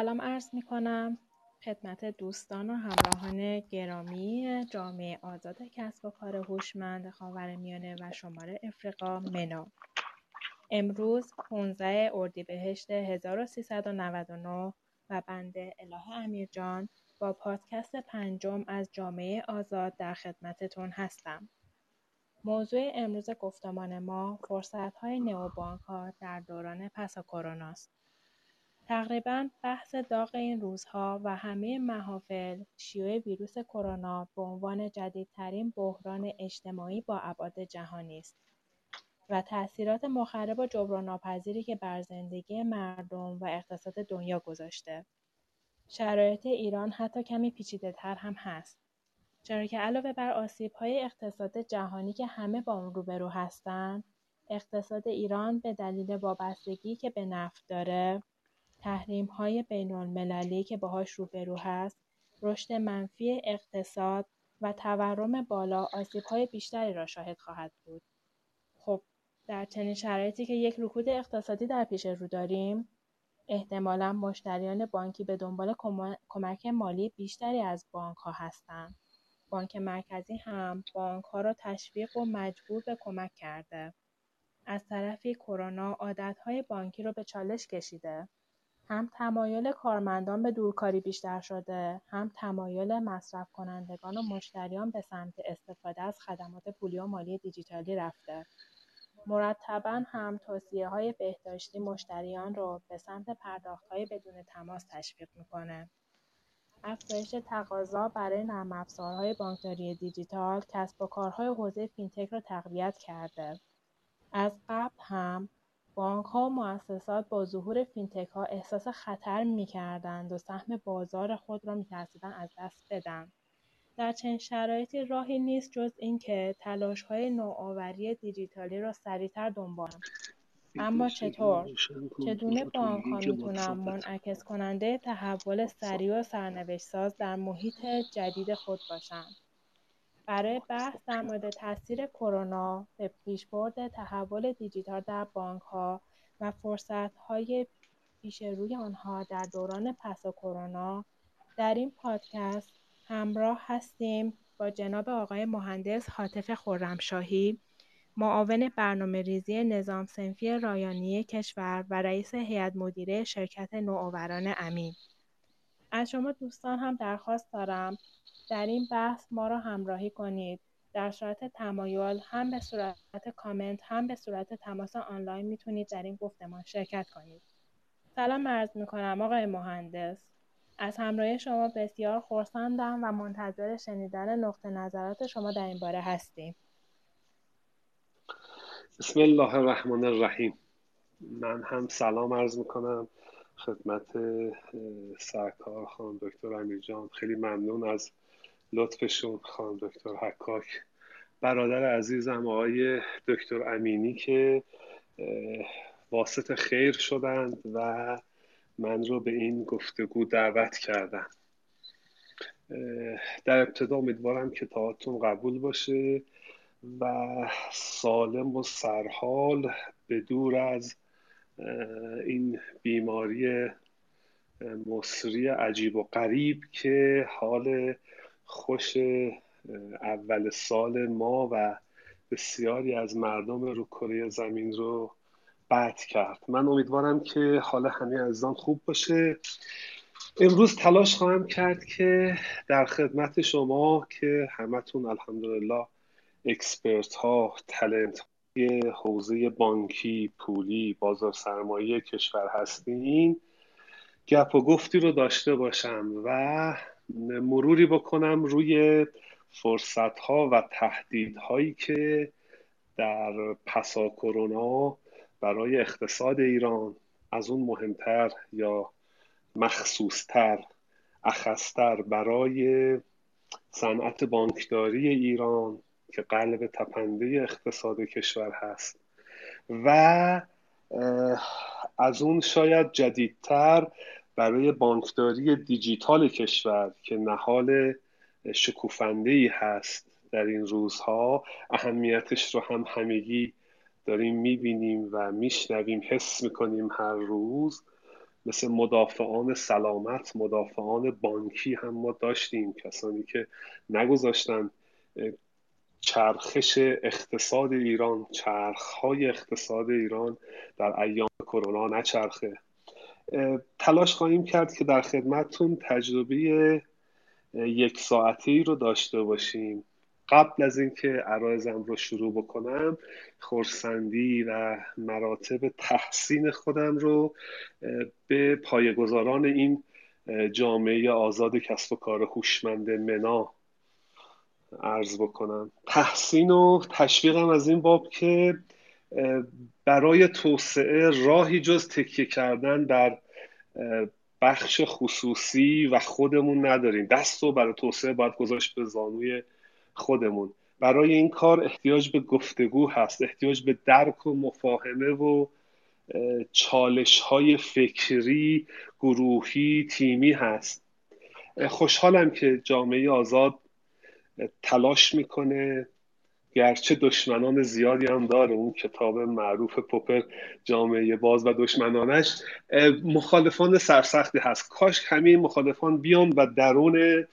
سلام عرض می کنم خدمت دوستان و همراهان گرامی جامعه آزاد کسب و کار هوشمند خاورمیانه و شمال افریقا منا امروز 15 اردیبهشت 1399 و بنده اله امیرجان با پادکست پنجم از جامعه آزاد در خدمتتون هستم. موضوع امروز گفتمان ما فرصت‌های نئوبانک‌ها در دوران پس کرونا است. تقریبا بحث داغ این روزها و همه محافل شیوع ویروس کرونا به عنوان جدیدترین بحران اجتماعی با ابعاد جهانی است و تاثیرات مخرب و جبران‌ناپذیری که بر زندگی مردم و اقتصاد دنیا گذاشته. شرایط ایران حتی کمی پیچیده‌تر هم هست. چرا که علاوه بر آسیب‌های اقتصاد جهانی که همه با اون روبرو هستند، اقتصاد ایران به دلیل وابستگی که به نفت داره تحریم‌های بین‌المللی که باهاش روبرو هست، رشد منفی اقتصاد و تورم بالا آسیب‌های بیشتری را شاهد خواهد بود. خب در چنین شرایطی که یک رکود اقتصادی در پیش رو داریم، احتمالا مشتریان بانکی به دنبال کمک مالی بیشتری از بانک ها هستند. بانک مرکزی هم بانک ها را تشویق و مجبور به کمک کرده. از طرفی کرونا عادتهای بانکی را به چالش کشیده. هم تمایل کارمندان به دورکاری بیشتر شده، هم تمایل مصرف کنندگان و مشتریان به سمت استفاده از خدمات پولی و مالی دیجیتالی رفته. مرتبا هم توصیه های بهداشتی مشتریان رو به سمت پرداخت های بدون تماس تشویق می‌کنه. افزایش تقاضا برای نرم افزارهای بانکداری دیجیتال کسب و کارهای حوزه فینتک را تقویت کرده. از قبل هم بانک‌ها و مؤسسات با ظهور فینتک‌ها احساس خطر می‌کردند و سهم بازار خود را می‌ترسیدند از دست بدن. در چنین شرایطی راهی نیست جز اینکه تلاش‌های نوآوری دیجیتالی را سریعتر دنبال اما چطور؟ چگونه بانک‌ها می‌تونن منعکس کننده تحول سریع و سرنوشت ساز در محیط جدید خود باشند؟ برای بحث در مورد تاثیر کرونا به پیشبرد تحول دیجیتال در بانک‌ها و فرصت‌های پیش روی آنها در دوران پس کرونا در این پادکست همراه هستیم با جناب آقای مهندس حاطف خرمشاهی معاون برنامه ریزی نظام سنفی رایانی کشور و رئیس هیئت مدیره شرکت نوآوران امین. از شما دوستان هم درخواست دارم در این بحث ما را همراهی کنید. در صورت تمایل هم به صورت کامنت هم به صورت تماس آنلاین می‌تونید در این گفتمان شرکت کنید. سلام عرض می‌کنم آقای مهندس. از همراهی شما بسیار خورسندم و منتظر شنیدن نقطه نظرات شما در این باره هستیم. بسم الله الرحمن الرحیم. من هم سلام عرض می‌کنم خدمت سرکار خانم دکتر امیرجان خیلی ممنون از لطفشون خانم دکتر حکاک. برادر عزیزم آقای دکتر امینی که واسط خیر شدند و من رو به این گفتگو دعوت کردن. در ابتدا امیدوارم که تاعتون قبول باشه و سالم و سرحال به دور از این بیماری مصری عجیب و غریب که حال خوش اول سال ما و بسیاری از مردم رو کره زمین رو قطع کرد. من امیدوارم که حال همه عزیزان خوب باشه. امروز تلاش خواهم کرد که در خدمت شما که همتون الحمدلله اکسپرت ها تلنت حوزه بانکی پولی بازار سرمایه کشور هستین گپ و گفتی رو داشته باشم و مروری بکنم روی فرصت ها و تهدید هایی که در پسا کرونا برای اقتصاد ایران از اون مهمتر یا مخصوصتر اخستر برای صنعت بانکداری ایران که قلب تپنده اقتصاد کشور هست و از اون شاید جدیدتر برای بانکداری دیجیتال کشور که نهال شکوفنده ای هست در این روزها اهمیتش رو هم همگی داریم می‌بینیم و میشنویم حس می‌کنیم هر روز. مثل مدافعان سلامت مدافعان بانکی هم ما داشتیم. کسانی که نگذاشتن چرخش اقتصاد ایران چرخهای اقتصاد ایران در ایام کرونا نچرخه. تلاش خواهیم کرد که در خدمتتون تجربه یک ساعتی رو داشته باشیم. قبل از اینکه عرایزم رو شروع بکنم خورسندی و مراتب تحسین خودم رو به پایگزاران این جامعه آزاد کسب و کار هوشمند منا عرض بکنم. تحسین و تشویقم از این باب که برای توسعه راهی جز تکیه کردن در بخش خصوصی و خودمون نداریم. دست رو برای توسعه باید گذاشت به زانوی خودمون. برای این کار احتیاج به گفتگو هست احتیاج به درک و مفاهمه و چالش های فکری گروهی تیمی هست. خوشحالم که جامعه آزاد تلاش می‌کنه گرچه دشمنان زیادی هم داره اون کتاب معروف پوپر جامعه باز و دشمنانش مخالفان سرسختی هست. کاش همین مخالفان بیان و درون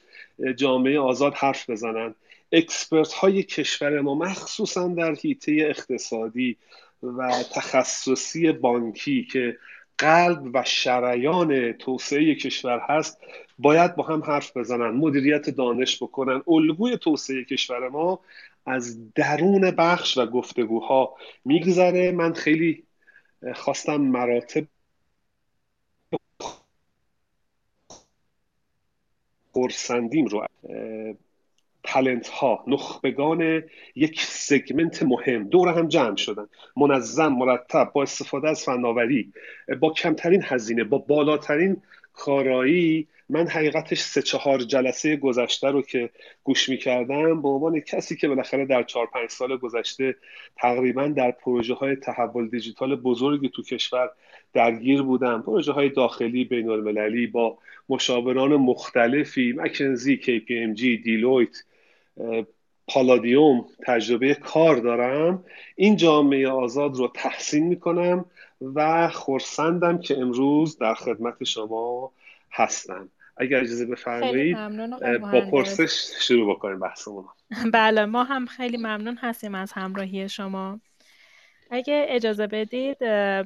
جامعه آزاد حرف بزنن. اکسپرت های کشور ما مخصوصا در حیطه اقتصادی و تخصصی بانکی که قلب و شریان توسعه کشور هست باید با هم حرف بزنن مدیریت دانش بکنن. الگوی توسعه کشور ما از درون بخش و گفتگوها میگذره. من خیلی خواستم مراتب خورسندیم رو تلنت ها نخبگان یک سگمنت مهم. دور هم جمع شدن. منظم مرتب با استفاده از فناوری با کمترین هزینه با بالاترین کارایی من حقیقتش سه چهار جلسه گذشته رو که گوش می کردم به عنوان کسی که بالاخره در چهار پنج سال گذشته تقریبا در پروژه های تحول دیجیتال بزرگی تو کشور درگیر بودم. پروژه های داخلی بین المللی با مشاوران مختلفی مکنزی، KPMG، دیلویت پالادیوم تجربه کار دارم. این جامعه آزاد رو تحسین می‌کنم و خورسندم که امروز در خدمت شما هستم. اگر اجازه بفرمایید با پرسش شروع بکنیم بحثمون بله ما هم خیلی ممنون هستیم از همراهی شما. اگه اجازه بدید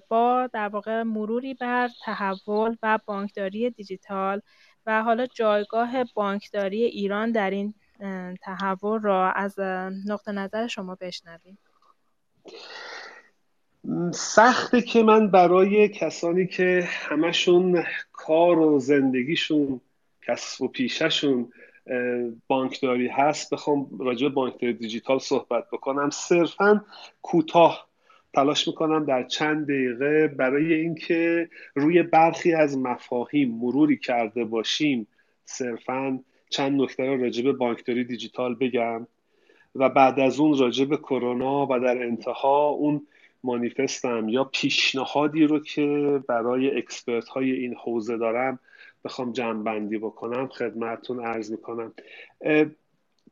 با در واقع مروری بر تحول و بانکداری دیجیتال و حالا جایگاه بانکداری ایران در این تحول را از نقطه نظر شما بشنویم. سخته که من برای کسانی که همشون کار و زندگیشون کسب و پیششون بانکداری هست بخوام راجع به بانکداری دیجیتال صحبت بکنم. صرفا کوتاه تلاش می‌کنم در چند دقیقه برای اینکه روی برخی از مفاهیم مروری کرده باشیم صرفا چند نکته رو راجع به بانکداری دیجیتال بگم و بعد از اون راجع به کرونا و در انتها اون مانیفستم یا پیشنهادی رو که برای اکسپرت های این حوزه دارم بخوام جمع بندی بکنم خدمتتون عرض می‌کنم.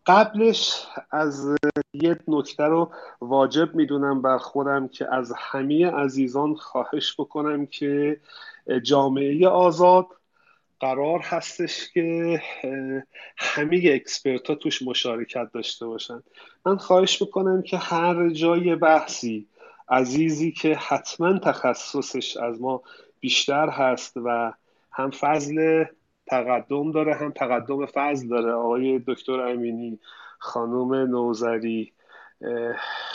قبلش از یه نکته رو واجب می‌دونم بر خودم که از همه عزیزان خواهش بکنم که جامعه آزاد قرار هستش که همه اکسپرت ها توش مشارکت داشته باشن. من خواهش می‌کنم که هر جای بحثی عزیزی که حتما تخصصش از ما بیشتر هست و هم فضل تقدم داره هم تقدم فضل داره. آقای دکتر امینی خانوم نوزری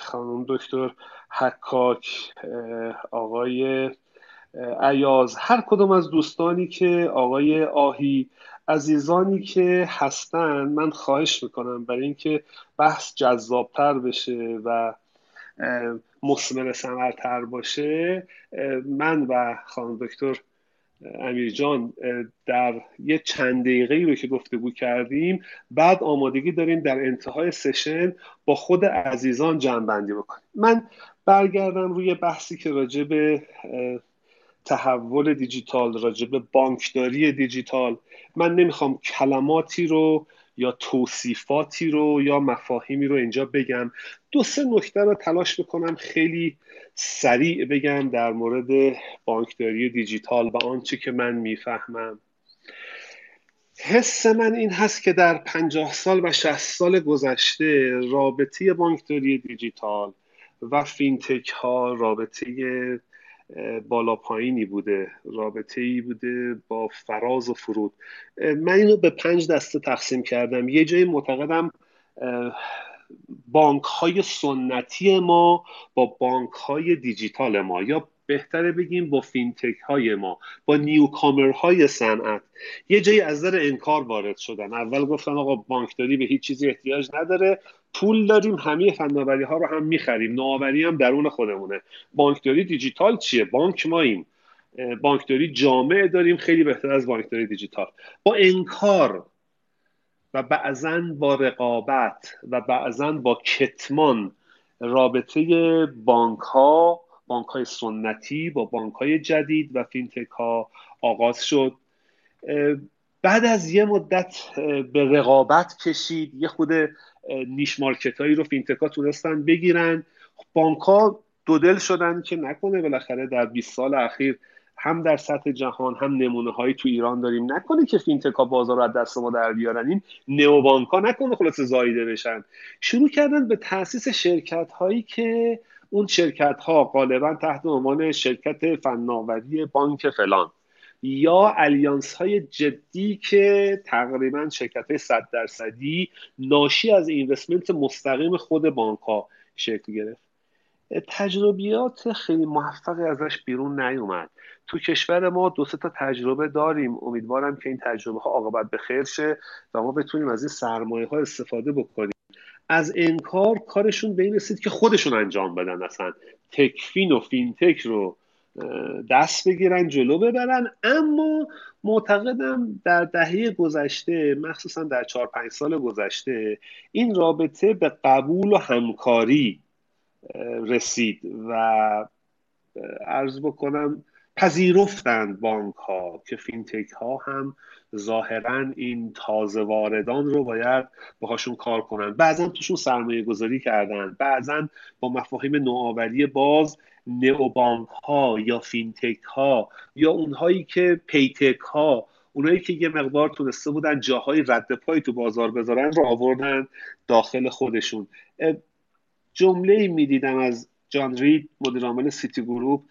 خانوم دکتر حکاک آقای ایاز هر کدوم از دوستانی که آقای آهی عزیزانی که هستن من خواهش می‌کنم برای اینکه بحث جذابتر بشه و مسمر سمرتر باشه من و خانم دکتر امیر جان در یه چند دقیقه رو که گفتگو کردیم بعد آمادگی داریم در انتهای سشن با خود عزیزان جمع بکنیم. من برگردم روی بحثی که راجع به تحول دیجیتال راجع به بانکداری دیجیتال. من نمی‌خوام کلماتی رو یا توصیفاتی رو یا مفاهیمی رو اینجا بگم. دو سه نکته رو تلاش بکنم خیلی سریع بگم در مورد بانکداری دیجیتال و آنچه که من می‌فهمم. حس من این هست که در پنجاه سال و شصت سال گذشته رابطه بانکداری دیجیتال و فینتک ها رابطه بالا پایینی بوده رابطه ای بوده با فراز و فرود. من اینو به پنج دسته تقسیم کردم. یه جایی معتقدم بانک های سنتی ما با بانک های دیجیتال ما یا بهتره بگیم با فینتک های ما با نیوکامر های صنعت. یه جایی از در انکار وارد شدن. اول گفتن آقا بانکداری به هیچ چیزی احتیاج نداره. پول داریم همه فناوری ها رو هم می‌خریم. نوآوری هم درون خودمونه. بانکداری دیجیتال چیه؟ بانک ماییم. بانکداری جامعه داریم خیلی بهتر از بانکداری دیجیتال. با انکار و بعضا با رقابت و بعضا با کتمان رابطه بانک ها بانک های سنتی با بانک های جدید و فینتک ها آغاز شد. بعد از یه مدت به رقابت کشید. یه خورده niche market هایی رو فینتک ها تونستن بگیرن. بانک ها دو دل شدن که نکنه بالاخره در 20 سال اخیر هم در سطح جهان هم نمونه هایی تو ایران داریم. نکنه که فینتک ها بازار رو از دست ما در بیارن. این نئو ها نکنه خلاصه زاییده بشن. شروع کردن به تاسیس شرکت هایی که اون شرکت ها غالبا تحت عنوان شرکت فناوری بانک فلان. یا الیانس های جدی که تقریبا شرکت های صد درصدی ناشی از اینوستمنت مستقیم خود بانک ها شکل گرفت. تجربیات خیلی موفقی ازش بیرون نیومد. تو کشور ما دو تا تجربه داریم. امیدوارم که این تجربه ها عاقبت به خیر شه و ما بتونیم از این سرمایه ها استفاده بکنیم. از انکار کارشون به این رسید که خودشون انجام بدن اصلا. TechFin و فینتک رو دست بگیرن جلو ببرن. اما معتقدم در دهه گذشته مخصوصا در چهار پنج سال گذشته این رابطه به قبول و همکاری رسید و عرض بکنم پذیرفتند بانک ها که فینتک ها هم ظاهرا این تازه واردان رو باید باهاشون کار کنن. بعضا توشون سرمایه گذاری کردن. بعضا با مفاهیم نوآوری باز نئوبانک ها یا فینتک ها یا اونهایی که PayTech ها اونایی که یه مقدار تونسته بودن جاهای رد پای تو بازار بذارن رو آوردن داخل خودشون. جمله می‌دیدم از جان رید مدیر عامل سیتی گروپ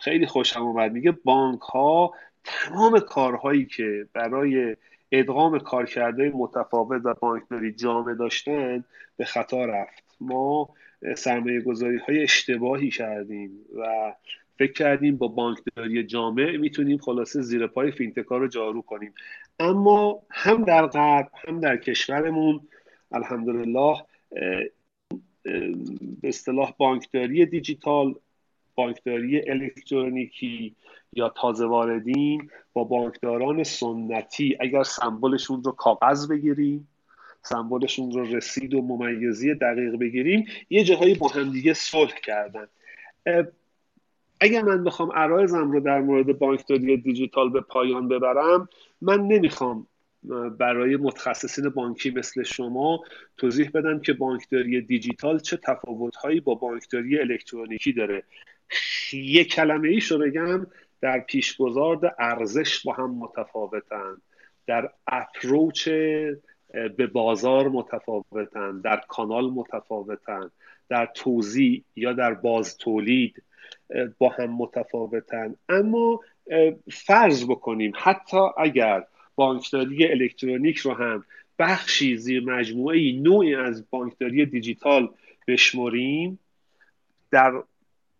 خیلی خوشم اومد. میگه بانک ها تمام کارهایی که برای ادغام کارکرده متفاوت و بانکداری جامع داشتن به خطا رفت. ما سرمایه گذاری های اشتباهی کردیم و فکر کردیم با بانکداری جامع می‌تونیم خلاصه زیر پای فینتکا رو جارو کنیم. اما هم در غرب هم در کشورمون الحمدلله به اصطلاح بانکداری دیجیتال بانکداری الکترونیکی یا تازه واردین با بانکداران سنتی. اگر سمبلشون رو کاغذ بگیریم سمبلشون رو رسید و ممیزی دقیق بگیریم یه جاهایی با همدیگه صلح کردن. اگر من بخوام عرایزم رو در مورد بانکداری دیجیتال به پایان ببرم من نمی‌خوام برای متخصصین بانکی مثل شما توضیح بدم که بانکداری دیجیتال چه تفاوتهایی با بانکداری الکترونیکی داره. یه کلمه ایش رو بگم در پیشگذار ارزش با هم متفاوتن در اپروچ به بازار متفاوتن در کانال متفاوتن در توزیع یا در باز تولید با هم متفاوتن. اما فرض بکنیم حتی اگر بانکداری الکترونیک رو هم بخشی زیر مجموعه نوعی از بانکداری دیجیتال بشمریم در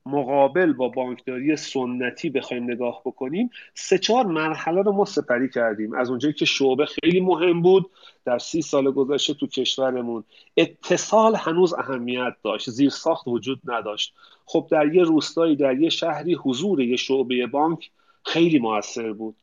مقابل با بانکداری سنتی بخوایم نگاه بکنیم سه چهار مرحله رو ما سپری کردیم. از اونجایی که شعبه خیلی مهم بود در سی سال گذشته تو کشورمون. اتصال هنوز اهمیت داشت زیر ساخت وجود نداشت. خب در یه روستایی در یه شهری حضور یه شعبه بانک خیلی موثر بود.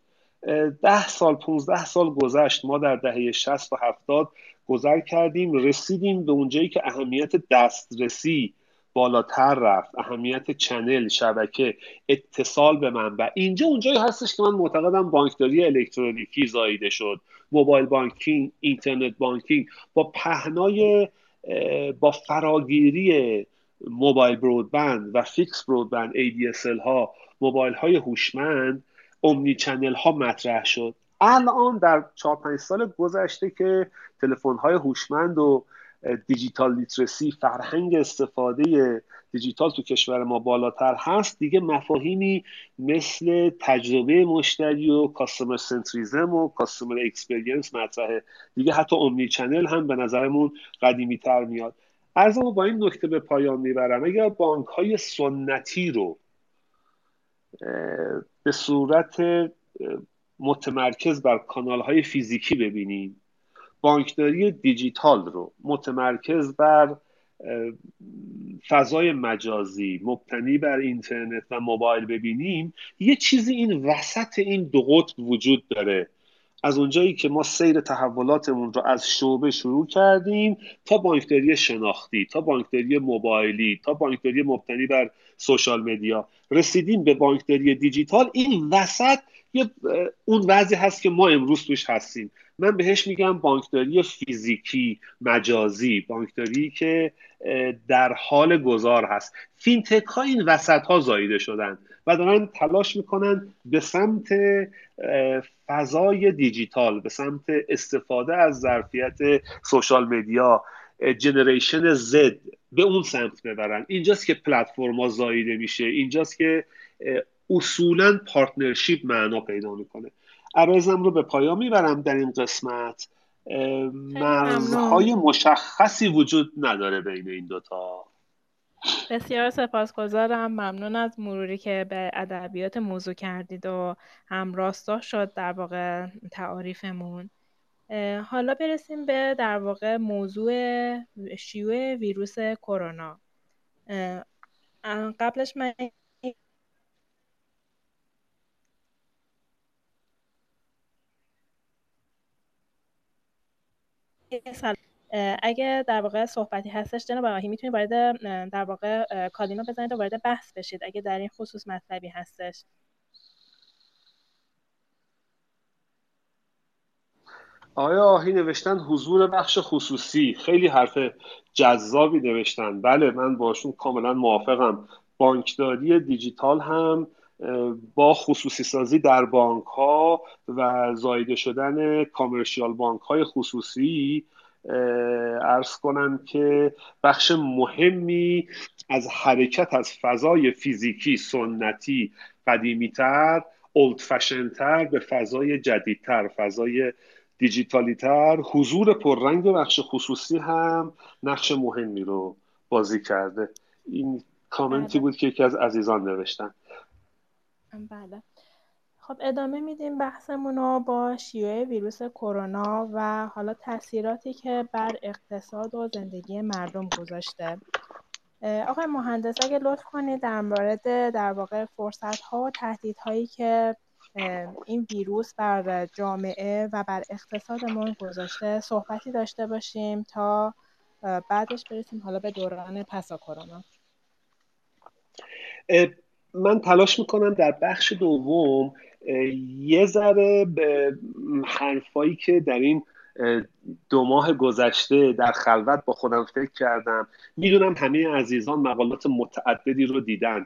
ده سال 15 سال گذشت. ما در دهه 60 و 70 گذر کردیم رسیدیم به اونجایی که اهمیت دسترسی بالاتر رفت. اهمیت چنل شبکه اتصال به منبع اینجا اونجایی هستش که من معتقدم بانکداری الکترونیکی زاییده شد. موبایل بانکینگ اینترنت بانکینگ با پهنای با فراگیری mobile broadband و fixed broadband ADSL ها موبایل های هوشمند omnichannel ها مطرح شد. الان در 4 5 سال گذشته که تلفن های هوشمند و digital literacy فرهنگ استفاده دیجیتال تو کشور ما بالاتر هست. دیگه مفاهیمی مثل تجربه مشتری و customer centrism و customer experience مطرحه. دیگه حتی omnichannel هم به نظرمون قدیمی تر میاد ارزمو با این نکته به پایان می‌برم. اگر بانک های سنتی رو به صورت متمرکز بر کانال های فیزیکی ببینیم بانکداری دیجیتال رو متمرکز بر فضای مجازی مبتنی بر اینترنت و موبایل ببینیم یه چیزی این وسط این دو قطب وجود داره. از اونجایی که ما سیر تحولاتمون رو از شعبه شروع کردیم تا بانکداری شناختی تا بانکداری موبایلی تا بانکداری مبتنی بر social media. رسیدیم به بانکداری دیجیتال. این وسط یه اون وضعی هست که ما امروز توش هستیم. من بهش میگم بانکداری فیزیکی مجازی بانکداری که در حال گذار هست. فینتک ها این وسط ها زاییده شدن و دارن تلاش می‌کنن به سمت فضای دیجیتال به سمت استفاده از ظرفیت social media generation Z به اون سمت ببرن. اینجاست که پلتفرما زاییده میشه. اینجاست که اصولا partnership معنا پیدا می‌کنه. عرضم رو به پایان می‌برم در این قسمت. مرزهای مشخصی وجود نداره بین این دوتا. بسیار سپاسگزارم. ممنون از مروری که به ادبیات موضوع کردید و هم راستا شد در واقع تعاریفمون. حالا برسیم به در واقع موضوع شیوع ویروس کرونا. قبلش من اگه در واقع صحبتی هستش جناب آقایی می‌تونید وارد در واقع کالینا بزنید و وارد بحث بشید اگه در این خصوص مطلبی هستش. آیا آهی نوشتن حضور بخش خصوصی. خیلی حرف جذابی نوشتن. بله من باشون کاملا موافقم. بانکداری دیجیتال هم با خصوصی سازی در بانک ها و زایده شدن کامرشیال بانک های خصوصی ارز کنم که بخش مهمی از حرکت از فضای فیزیکی سنتی قدیمیتر اولد فشنتر به فضای جدیدتر فضای دیجیتالیتر حضور پررنگ بخش خصوصی هم نقش مهمی رو بازی کرده این کامنتی بله. بود که یکی از عزیزان نوشتن بله. خب ادامه میدیم بحثمون رو با شیوع ویروس کرونا و حالا تاثیراتی که بر اقتصاد و زندگی مردم گذاشته. آقای مهندس اگه لطف کنید در مورد در واقع فرصت ها و تهدید هایی که این ویروس بر جامعه و بر اقتصادمون گذاشته صحبتی داشته باشیم تا بعدش برسیم حالا به دوران پسا کرونا. من تلاش می‌کنم در بخش دوم یه ذره به حرفایی که در این دو ماه گذشته در خلوت با خودم فکر کردم. می‌دونم همه عزیزان مقالات متعددی رو دیدن.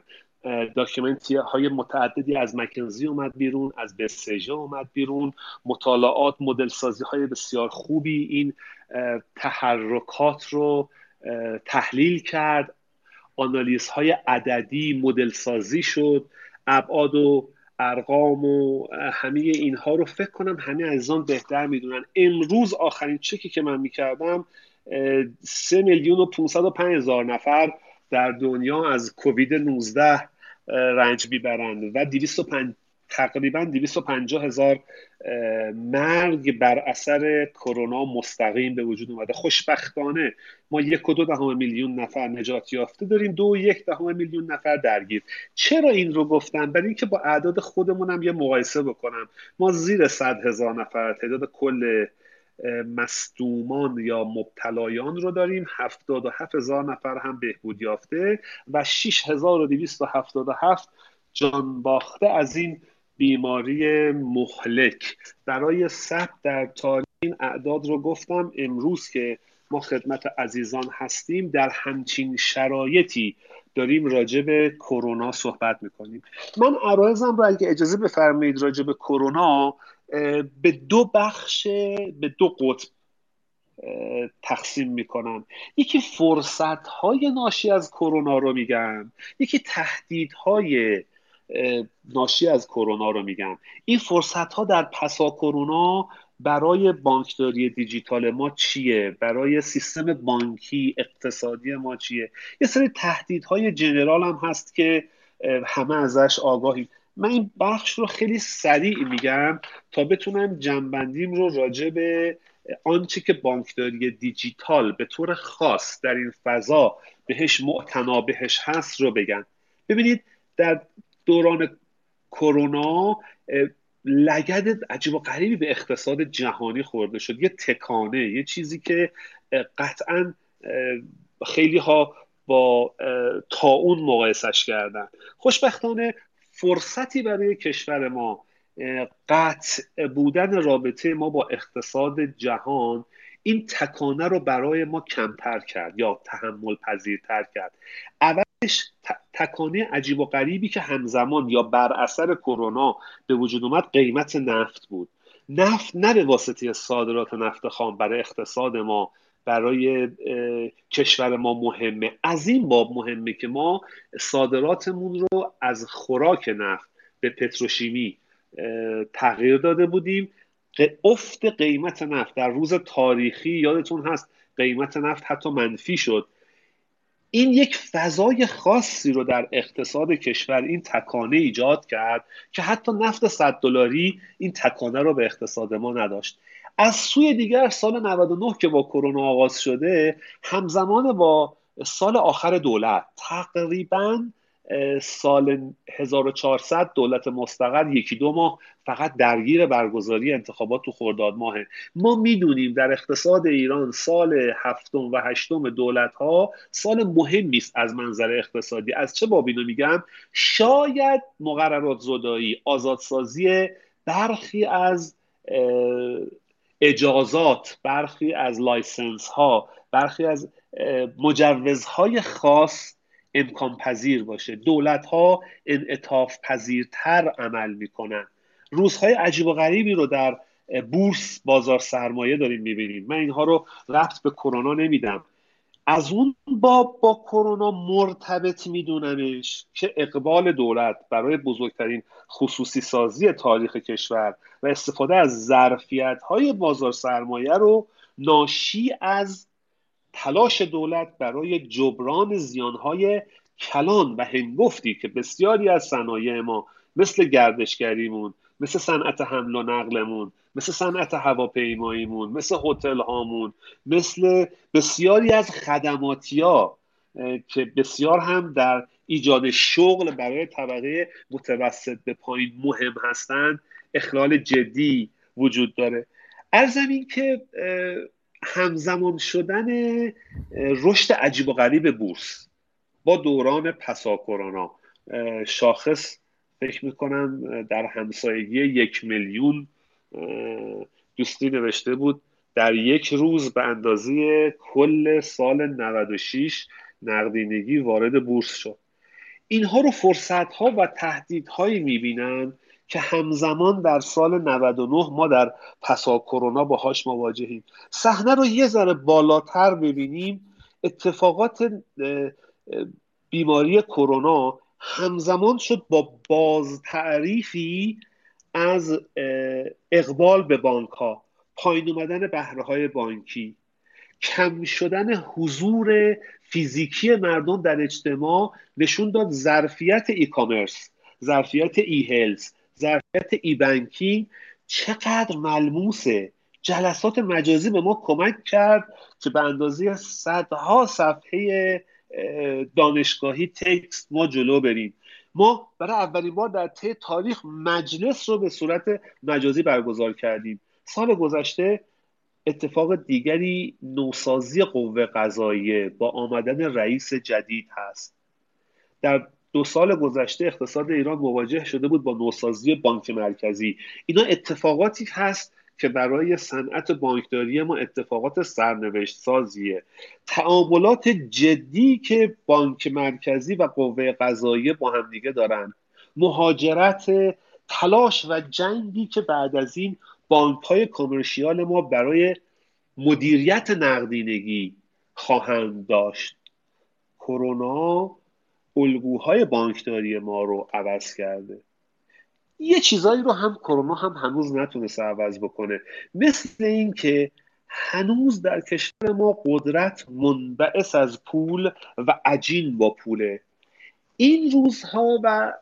داکیومنتی های متعددی از مکنزی اومد بیرون از بسیجه اومد بیرون. مطالعات مدل سازی های بسیار خوبی این تحرکات رو تحلیل کرد. آنالیز های عددی مدل سازی شد ابعاد و ارقام و همه اینها رو فکر کنم همه عزیزان بهتر می‌دونن. امروز آخرین چکی که من می‌کردم سه میلیون و 505 هزار نفر در دنیا از کووید 19 رنج می‌برند و تقریبا 250 هزار مرگ بر اثر کرونا مستقیم به وجود اومده. خوشبختانه ما یک و دو دهم میلیون نفر نجات یافته داریم. دو و یک دهم میلیون نفر درگیر. چرا این رو گفتم؟ برای اینکه با اعداد خودمونم یه مقایسه بکنم. ما زیر صد هزار نفر تعداد کل مصدومان یا مبتلایان رو داریم. 77 هزار نفر هم بهبود یافته و 6277 جان باخته از این بیماری مهلک. برای ثبت در تاریخ اعداد رو گفتم امروز که ما خدمت عزیزان هستیم در همچین شرایطی داریم راجع به کرونا صحبت می‌کنیم. من عرایزم رو اگه اجازه بفرمایید راجع به کرونا به دو بخش به دو قطب تقسیم می‌کنم. یکی فرصت های ناشی از کرونا رو میگم یکی تهدیدهای ناشی از کرونا رو میگم. این فرصت ها در پسا کرونا برای بانکداری دیجیتال ما چیه؟ برای سیستم بانکی اقتصادی ما چیه؟ یه سری تهدیدهای جنرال هم هست که همه ازش آگاهیم. من این بخش رو خیلی سریع میگم تا بتونم جنبندیم رو راجع به آنچه که بانکداری دیجیتال به طور خاص در این فضا بهش معتنا بهش هست رو بگم. ببینید در دوران کرونا لگد عجیب و غریبی به اقتصاد جهانی خورده شد. یه تکانه یه چیزی که قطعا خیلی ها با تا اون مقایسش کردن. خوشبختانه فرصتی برای کشور ما قطع بودن رابطه ما با اقتصاد جهان این تکانه رو برای ما کمتر کرد یا تحمل پذیرتر کرد. اولش تکانه عجیب و غریبی که همزمان یا بر اثر کرونا به وجود اومد قیمت نفت بود. نفت نه به واسطه صادرات نفت خام برای اقتصاد ما برای کشور ما مهمه. از این باب مهمه که ما صادراتمون رو از خوراک نفت به پتروشیمی تغییر داده بودیم. افت قیمت نفت در روز تاریخی یادتون هست قیمت نفت حتی منفی شد. این یک فضای خاصی رو در اقتصاد کشور این تکانه ایجاد کرد که حتی نفت 100 دلاری این تکانه رو به اقتصاد ما نداشت. از سوی دیگر سال 99 که با کرونا آغاز شده همزمان با سال آخر دولت تقریبا سال 1400 دولت مستقر یکی دو ماه فقط درگیر برگزاری انتخابات تو خرداد ماهه. ما می‌دونیم در اقتصاد ایران سال هفتم و هشتم دولت ها سال مهمی است از منظر اقتصادی. از چه باب اینو میگم؟ شاید مقررات زدایی آزادسازی برخی از اجازات برخی از license ها برخی از مجوزهای خاص امکان پذیر باشه. دولت ها انعطاف پذیرتر عمل می‌کنن. روزهای عجیب و غریبی رو در بورس بازار سرمایه داریم می‌بینیم. من اینها رو رفت به کرونا نمیدم. از اون با با کرونا مرتبط میدونمش که اقبال دولت برای بزرگترین خصوصی سازی تاریخ کشور و استفاده از ظرفیت های بازار سرمایه رو ناشی از تلاش دولت برای جبران زیانهای کلان و هنگفتی که بسیاری از صنایع ما مثل گردشگریمون مثل صنعت حمل و نقلمون مثل صنعت هواپیماییمون مثل هتل هامون مثل بسیاری از خدماتی ها که بسیار هم در ایجاد شغل برای طبقه متوسط به پایین مهم هستند اخلال جدی وجود داره. ارزم این که همزمان شدن رشد عجیب و غریب بورس با دوران پسا کرونا. شاخص فکر می‌کنم در همسایگی یک میلیون دوستی نوشته بود. در یک روز به اندازه کل سال 96 نقدینگی وارد بورس شد. اینها رو فرصت ها و تهدیدهایی می‌بینن که همزمان در سال 99 ما در پسا کرونا باهاش مواجهیم. صحنه رو یه ذره بالاتر ببینیم. اتفاقات بیماری کرونا همزمان شد با بازتعریفی از اقبال به بانک ها پایین اومدن بهره های بانکی. کم شدن حضور فیزیکی مردم در اجتماع نشون داد ظرفیت ای کامرس ظرفیت ای هلز ظرفیت ای بانکینگ چقدر ملموسه. جلسات مجازی به ما کمک کرد که به اندازه صدها صفحه دانشگاهی تکست ما جلو بریم. ما برای اولین بار در طی تاریخ مجلس رو به صورت مجازی برگزار کردیم. سال گذشته اتفاق دیگری نوسازی قوه قضاییه با آمدن رئیس جدید هست. در دو سال گذشته اقتصاد ایران مواجه شده بود با نوسازی بانک مرکزی. اینا اتفاقاتی هست که برای صنعت بانکداری ما اتفاقات سرنوشت سازیه تعاملات جدی که بانک مرکزی و قوه قضاییه با همدیگه دارن. مهاجرت تلاش و جنگی که بعد از این بانک های کمرشیال ما برای مدیریت نقدینگی خواهند داشت. کرونا الگوهای بانکداری ما رو عوض کرده. یه چیزایی رو هم کرونا هم هنوز نتونسته عوض بکنه. مثل اینکه هنوز در کشور ما قدرت منبعث از پول و عجین با پوله. این روزها و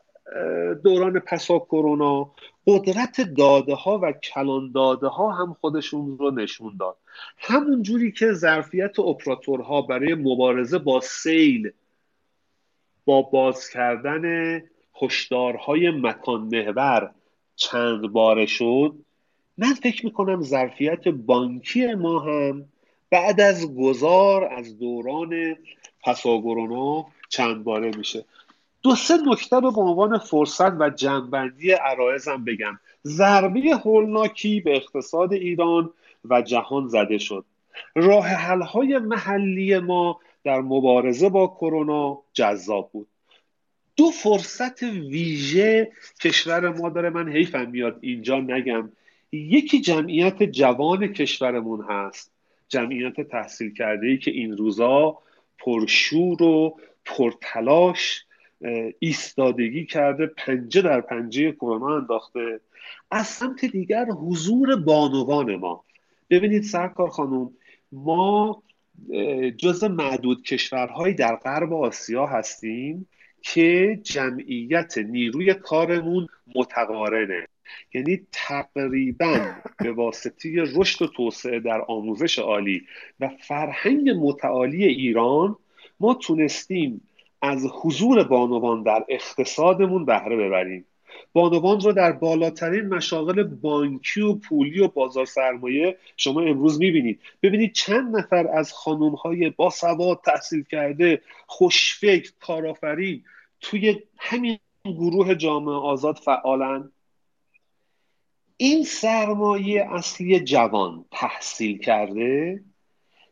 دوران پسا کرونا قدرت داده ها و کلان داده ها هم خودشون رو نشون داد. همون جوری که ظرفیت اپراتورها برای مبارزه با سیل با باز کردن هشدارهای مکان محور چند باره شد. من فکر می‌کنم ظرفیت بانکی ما هم بعد از گذار از دوران پساگرونا چند باره میشه. دو سه نکته به عنوان فرصت و جنبندی عرایزم بگم. ضربه هولناکی به اقتصاد ایران و جهان زده شد. راه حل‌های محلی ما در مبارزه با کرونا جذاب بود. دو فرصت ویژه کشور ما داره. من حیفم میاد اینجا نگم. یکی جمعیت جوان کشورمون هست. جمعیت تحصیل کرده ای که این روزا پرشور و پرتلاش ایستادگی کرده پنجه در پنجه کرونا انداخته. از سمت دیگر حضور بانوان ما. ببینید سرکار خانم ما جز معدود کشورهایی در غرب آسیا هستیم که جمعیت نیروی کارمون متقارنه. یعنی تقریبا به واسطه رشد و توسعه در آموزش عالی و فرهنگ متعالی ایران ما تونستیم از حضور بانوان در اقتصادمون بهره ببریم. بانوان رو در بالاترین مشاغل بانکی و پولی و بازار سرمایه شما امروز می‌بینید. ببینید چند نفر از خانوم های با سواد تحصیل کرده خوشفکر کارآفرین توی همین گروه جامعه آزاد فعالن؟ این سرمایه اصلی جوان تحصیل کرده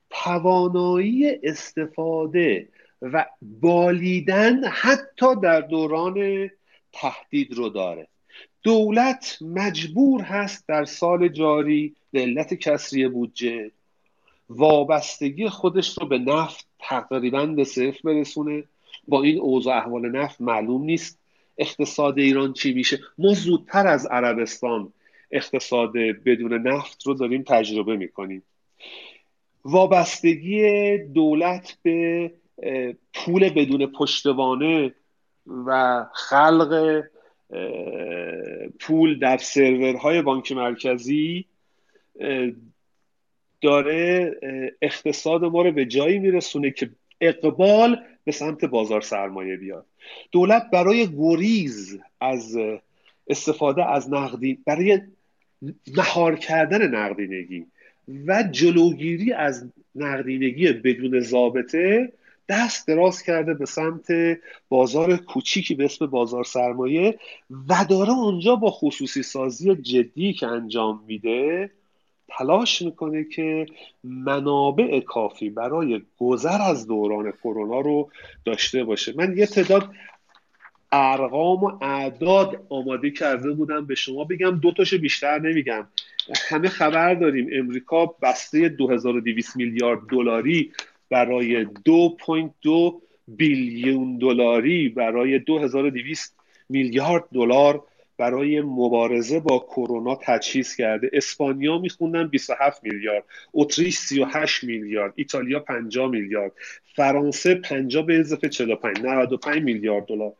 توانایی استفاده و بالیدن حتی در دوران تهدید رو داره. دولت مجبور هست در سال جاری به علت کسری بودجه وابستگی خودش رو به نفت تقریبا به صفر برسونه. با این اوضاع احوال نفت معلوم نیست اقتصاد ایران چی میشه. ما زودتر از عربستان اقتصاد بدون نفت رو داریم تجربه می‌کنیم. وابستگی دولت به پول بدون پشتوانه و خلق پول در سرورهای بانک مرکزی داره اقتصاد ما رو به جایی میرسونه که اقبال به سمت بازار سرمایه بیاد. دولت برای گریز از استفاده از نقدی برای مهار کردن نقدینگی و جلوگیری از نقدینگی بدون ضابطه دست دراز کرده به سمت بازار کوچیکی به اسم بازار سرمایه و داره اونجا با خصوصی سازی جدی که انجام میده تلاش می‌کنه که منابع کافی برای گذر از دوران کرونا رو داشته باشه. من یه تعداد ارقام و اعداد آماده کرده بودم به شما بگم دو تاشو بیشتر نمیگم. همه خبر داریم امریکا بسته 2200 میلیارد دلاری برای 2.2 بیلیون دلاری برای 2200 میلیارد دلار برای مبارزه با کرونا تجهیز کرده. اسپانیا میخوندن 27 میلیارد اتریش 38 میلیارد ایتالیا 50 میلیارد فرانسه 50 به اضافه 45 95 میلیارد دلار.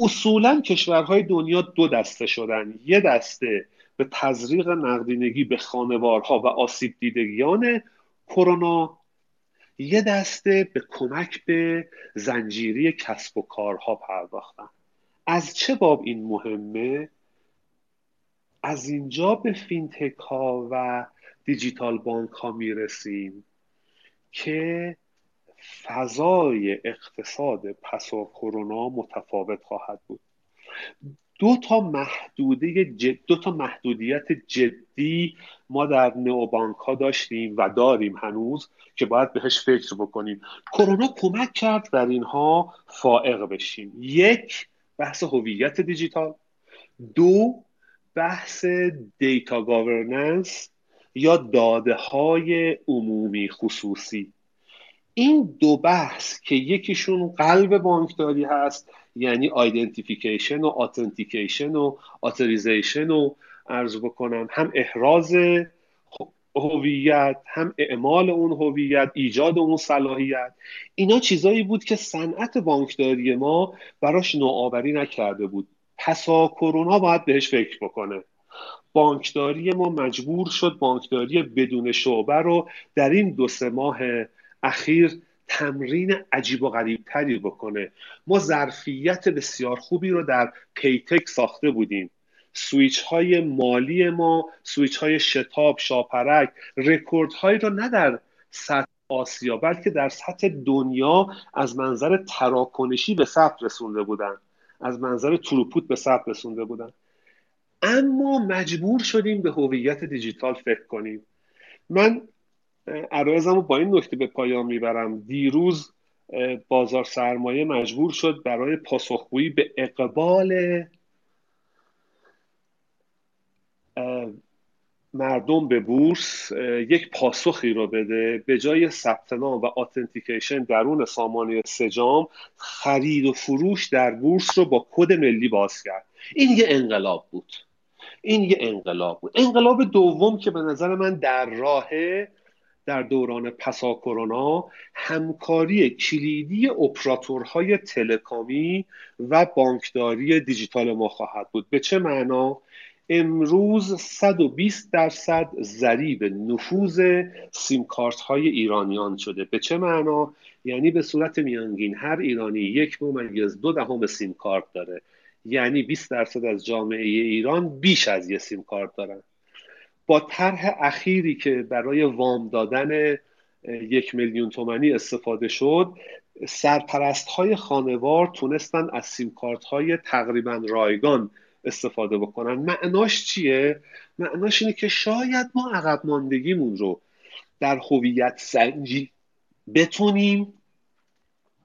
اصولا کشورهای دنیا دو دسته شدن. یه دسته به تزریق نقدینگی به خانوارها و آسیب دیدگیان کرونا یه دسته به کمک به زنجیری کسب و کارها پرداختن. از چه باب این مهمه؟ از اینجا به فینتک ها و دیجیتال بانک ها می‌رسیم که فضای اقتصاد پس کرونا متفاوت خواهد بود. دو تا محدوده دو تا محدودیت جدی ما در نئوبانک ها داشتیم و داریم هنوز که باید بهش فکر بکنیم. کرونا کمک کرد در اینها فائق بشیم. یک بحث هویت دیجیتال. دو بحث دیتا گاورننس یا داده های عمومی خصوصی. این دو بحث که یکیشون قلب بانکداری هست یعنی identification و authentication و authorization و عرض بکنم. هم احراز هویت هم اعمال اون هویت ایجاد اون صلاحیت. اینا چیزایی بود که صنعت بانکداری ما براش نوآوری نکرده بود. پسا کرونا باید بهش فکر بکنه. بانکداری ما مجبور شد بانکداری بدون شعبه رو در این دو سه ماه اخیر تمرین عجیب و غریب تری بکنه. ما ظرفیت بسیار خوبی رو در پیتک ساخته بودیم. سویچ های مالی ما سویچ های شتاب شاپرک رکورد هایی رو نه در سطح آسیا بلکه در سطح دنیا از منظر تراکنشی به ثبت رسونده بودن. از منظر throughput به ثبت رسونده بودن. اما مجبور شدیم به هویت دیجیتال فکر کنیم. من عرایزم رو با این نکته به پایان می‌برم. دیروز بازار سرمایه مجبور شد برای پاسخگویی به اقبال مردم به بورس یک پاسخی رو بده. به جای ثبت نام و آتنتیکیشن درون سامانه سجام خرید و فروش در بورس رو با کد ملی باز کرد. این یه انقلاب بود. این یه انقلاب بود. انقلاب دوم که به نظر من در راه در دوران پسا کرونا همکاری کلیدی اپراتورهای تلکامی و بانکداری دیجیتال ما خواهد بود. به چه معنا؟ امروز 120 درصد ضریب نفوذ سیم های ایرانیان شده. به چه معنا؟ یعنی به صورت میانگین هر ایرانی یک ممیز دو دهم سیم کارت داره. یعنی 20 درصد از جامعه ایران بیش از یه سیم کارت دارن. با طرح اخیری که برای وام دادن یک میلیون تومنی استفاده شد سرپرست های خانوار تونستن از سیم کارت های تقریبا رایگان استفاده بکنن. معناش چیه؟ معناش اینه که شاید ما عقب ماندگیمون رو در هویت سنجی بتونیم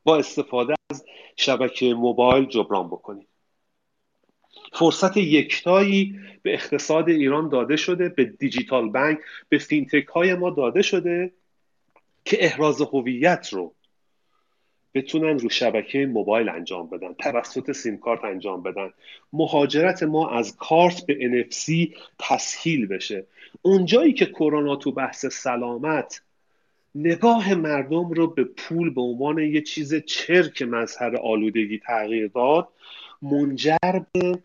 با استفاده از شبکه موبایل جبران بکنیم. فرصت یکتایی به اقتصاد ایران داده شده به دیجیتال بانک به فینتک های ما داده شده که احراز هویت رو بتونن رو شبکه موبایل انجام بدن توسط سیم کارت انجام بدن. مهاجرت ما از کارت به NFC تسهیل بشه. اونجایی که کرونا تو بحث سلامت نگاه مردم رو به پول به عنوان یه چیز چرک مظهر آلودگی تغییر داد منجر به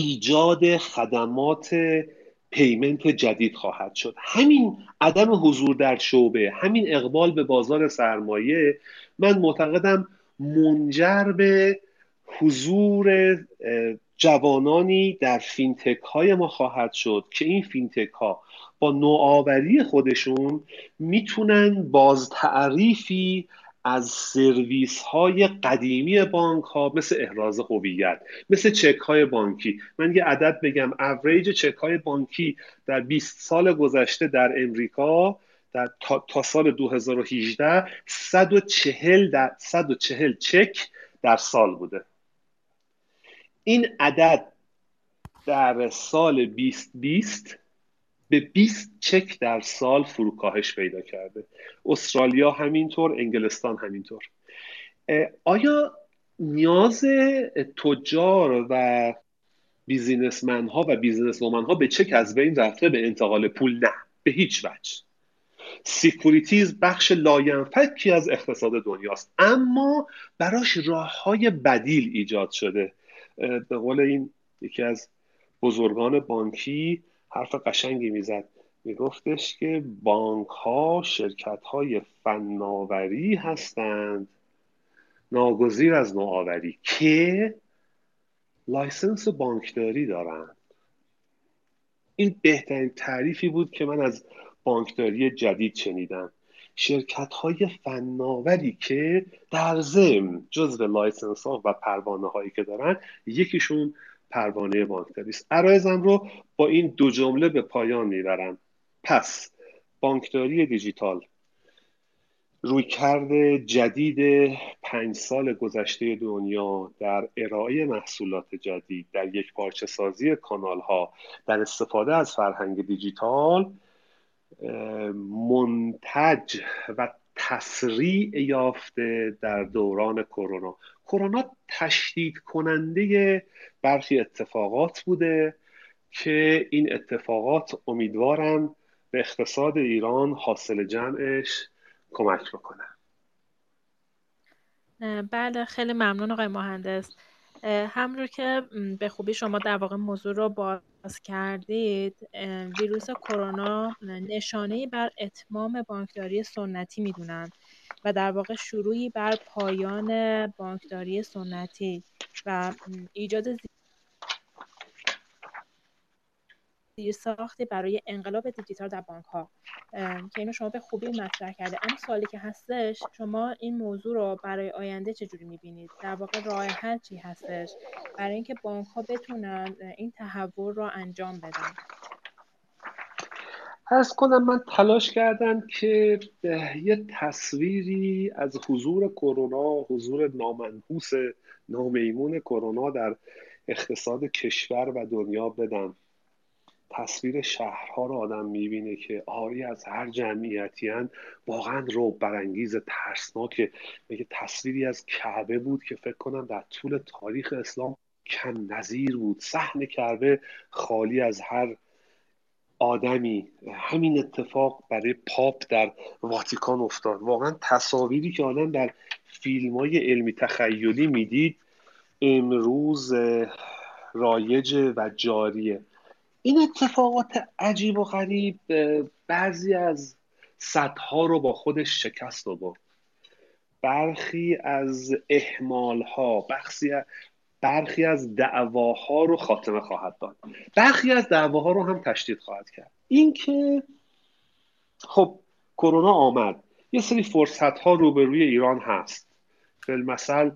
ایجاد خدمات payment جدید خواهد شد. همین عدم حضور در شعبه همین اقبال به بازار سرمایه من معتقدم منجر به حضور جوانانی در fintech های ما خواهد شد که این fintech ها با نوآوری خودشون می‌تونن باز تعریفی از سرویس های قدیمی بانک ها مثل احراز هویت مثل چک های بانکی. من یه عدد بگم. اوریج چک های بانکی در 20 سال گذشته در امریکا در تا, تا سال 2018 140 در 140 چک در سال بوده. این عدد در سال 2020 به 20 چک در سال فروکاهش پیدا کرده. استرالیا همینطور انگلستان همینطور. آیا نیاز تجار و businessman ها و business ها به چک از بین رفته به انتقال پول؟ نه به هیچ وجه. securities بخش لاینفکی از اقتصاد دنیاست. اما براش راه های بدیل ایجاد شده. به قول این یکی از بزرگان بانکی حرف قشنگی می‌زد. میگفتش که بانک ها شرکت های فناوری هستند. ناگزیر از نوآوری. که license بانکداری دارند. این بهترین تعریفی بود که من از بانکداری جدید شنیدم. شرکت های فناوری که در ضمن جزو license ها و پروانه هایی که دارن یکیشون پروانه بانکداری است عرایزم رو با این دو جمله به پایان می‌برم. پس بانکداری دیجیتال. رویکرد جدید پنج سال گذشته دنیا در ارائه محصولات جدید در یک پارچه سازی کانال ها در استفاده از فرهنگ دیجیتال منتج و تسریع یافته در دوران کرونا. کرونا تشدید کننده برخی اتفاقات بوده که این اتفاقات امیدوارم به اقتصاد ایران حاصل جمعش کمک بکنه. بله خیلی ممنون آقای مهندس. همونطور که به خوبی شما در واقع موضوع رو باز کردید ویروس کرونا نشانه بر اتمام بانکداری سنتی می‌دونن و در واقع شروعی بر پایان بانکداری سنتی و ایجاد ساختی برای انقلاب دیجیتال در بانک ها که اینو شما به خوبی مطرح کرده. اما سوالی که هستش شما این موضوع رو برای آینده چجوری می‌بینید؟ در واقع راه حل چی هستش؟ برای اینکه بانک ها بتونن این تحول رو انجام بدن. ارز کنم من تلاش کردم که یه تصویری از حضور کرونا حضور نامنحوس نامیمون کرونا در اقتصاد کشور و دنیا بدم. تصویر شهرها رو آدم می‌بینه که آری از هر جمعیتی واقعا رو برانگیز ترسناک. میگه تصویری از کعبه بود که فکر کنم در طول تاریخ اسلام کم نظیر بود. صحن کعبه خالی از هر آدمی. همین اتفاق برای پاپ در واتیکان افتاد. واقعا تصاویری که آدم در فیلم های علمی تخیلی می‌دید امروز رایج و جاریه. این اتفاقات عجیب و غریب بعضی از صدها رو با خودش شکست برد. برخی از احمال ها برخی برخی از دعواها رو خاتمه خواهد داد. برخی از دعواها رو هم تشدید خواهد کرد. اینکه خب کرونا آمد. یه سری فرصت ها روبروی ایران هست. مثل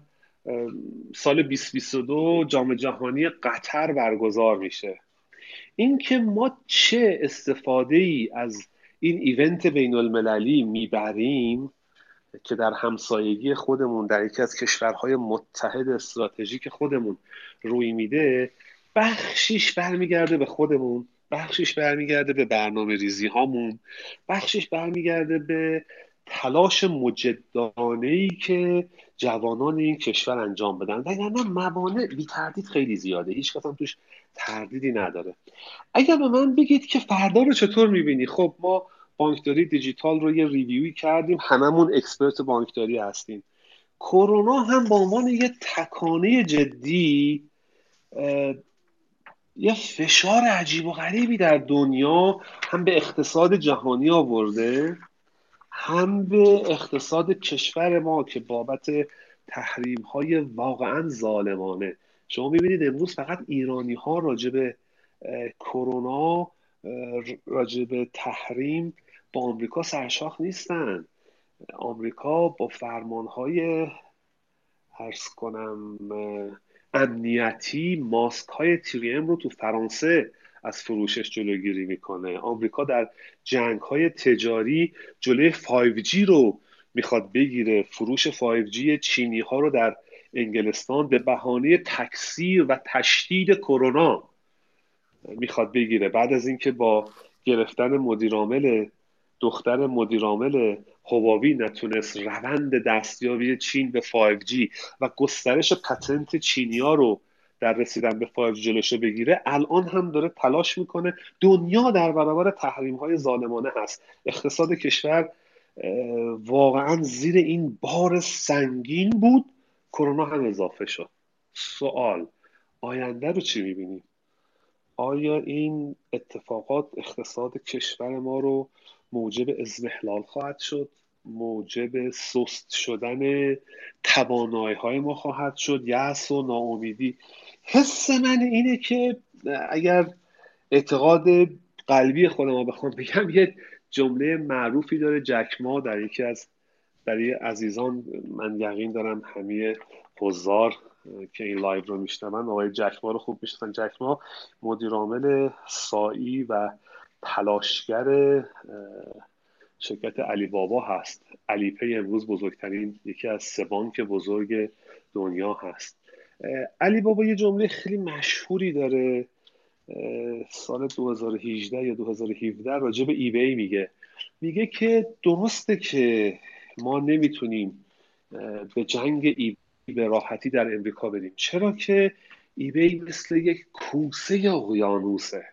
سال 2022 جام جهانی قطر برگزار میشه. اینکه ما چه استفاده ای از این ایونت بین المللی می‌بریم که در همسایگی خودمون در یکی از کشورهای متحد استراتژیک خودمون روی میده بخشیش برمیگرده به خودمون بخشیش برمیگرده به برنامه ریزی هامون بخشیش برمیگرده به تلاش مجدانه ای که جوانان این کشور انجام بدن. وگرنه موانع بی تردید خیلی زیاده. هیچ کسان توش تردیدی نداره. اگر به من بگید که فردا رو چطور می‌بینی؟ خب ما بانکداری دیجیتال رو یه ریویوی کردیم هممون اکسپرت بانکداری هستیم. کرونا هم به عنوان یه تکانه جدی یه فشار عجیب و غریبی در دنیا هم به اقتصاد جهانی آورده هم به اقتصاد کشور ما که بابت تحریم های واقعا ظالمانه. شما می‌بینید امروز فقط ایرانی ها راجع کرونا راجع تحریم با آمریکا سرشاخ نیستن. آمریکا با فرمان های ارز کنم امنیتی ماسک های تریم رو تو فرانسه از فروشش جلوگیری می‌کنه. آمریکا در جنگ های تجاری جلوی 5G رو می‌خواد بگیره. فروش 5G چینی ها رو در انگلستان به بهانه تکثیر و تشدید کرونا می‌خواد بگیره. بعد از اینکه با گرفتن مدیرعامل دختر مدیرعامل هواوی نتونست روند دستیابی چین به 5G و گسترش پتنت چینیا رو در رسیدن به فایو جلوشو بگیره الان هم داره تلاش می‌کنه. دنیا در برابر تحریم های ظالمانه هست. اقتصاد کشور واقعا زیر این بار سنگین بود. کرونا هم اضافه شد. سوال آینده رو چی می‌بینیم آیا این اتفاقات اقتصاد کشور ما رو موجب ازمهلال خواهد شد؟ موجب سست شدن توانایی های ما خواهد شد؟ یأس و ناامیدی؟ حس من اینه که اگر اعتقاد قلبی خودم بخوام بگم یه جمله معروفی داره جکما در یکی از برای عزیزان من یقین دارم همه حضار که این live رو میشنون آقای جک ما رو خوب میشناسن جک ما مدیرعامل ساعی و تلاشگر شرکت علی بابا هست. علی پی امروز بزرگترین یکی از سه بانک بزرگ دنیا هست. علی بابا یه جمله خیلی مشهوری داره. سال 2018 یا 2017 راجع به ای بی میگه. میگه که درسته که ما نمی‌تونیم به جنگ ای به راحتی در امریکا بریم. چرا که ای بی مثل یک کوسه اقیانوسه.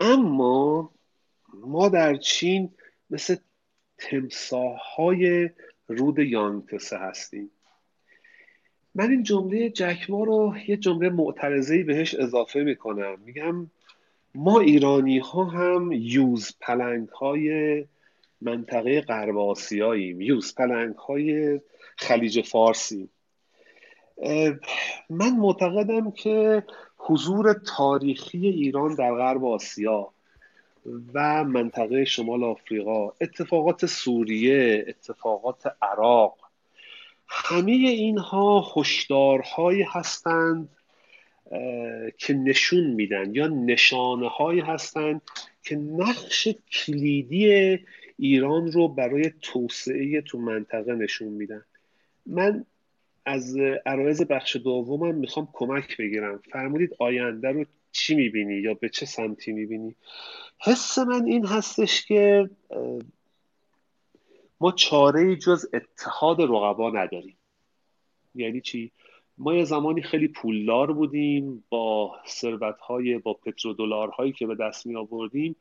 اما ما در چین مثل تمساهای رود یانگتسه هستیم. من این جمله جکما رو یه جمله معترضه بهش اضافه می‌کنم. میگم ما ایرانی ها هم یوز پلنگ های منطقه غرب آسیاییم یوز پلنگ های خلیج فارسیم من معتقدم که حضور تاریخی ایران در غرب آسیا و منطقه شمال آفریقا اتفاقات سوریه اتفاقات عراق همه اینها هشدارهایی هستند که نشون میدن یا نشانه هایی هستند که نقش کلیدی ایران رو برای توسعه تو منطقه نشون میدن. من از عرایز بخش دومم می‌خوام کمک بگیرم. فرمودید آینده رو چی می‌بینی یا به چه سمتی می‌بینی؟ حس من این هستش که ما چاره جز اتحاد رقبا نداریم. یعنی چی؟ ما یه زمانی خیلی پولدار بودیم با ثروت با پترودلارهایی که به دست می آوردیم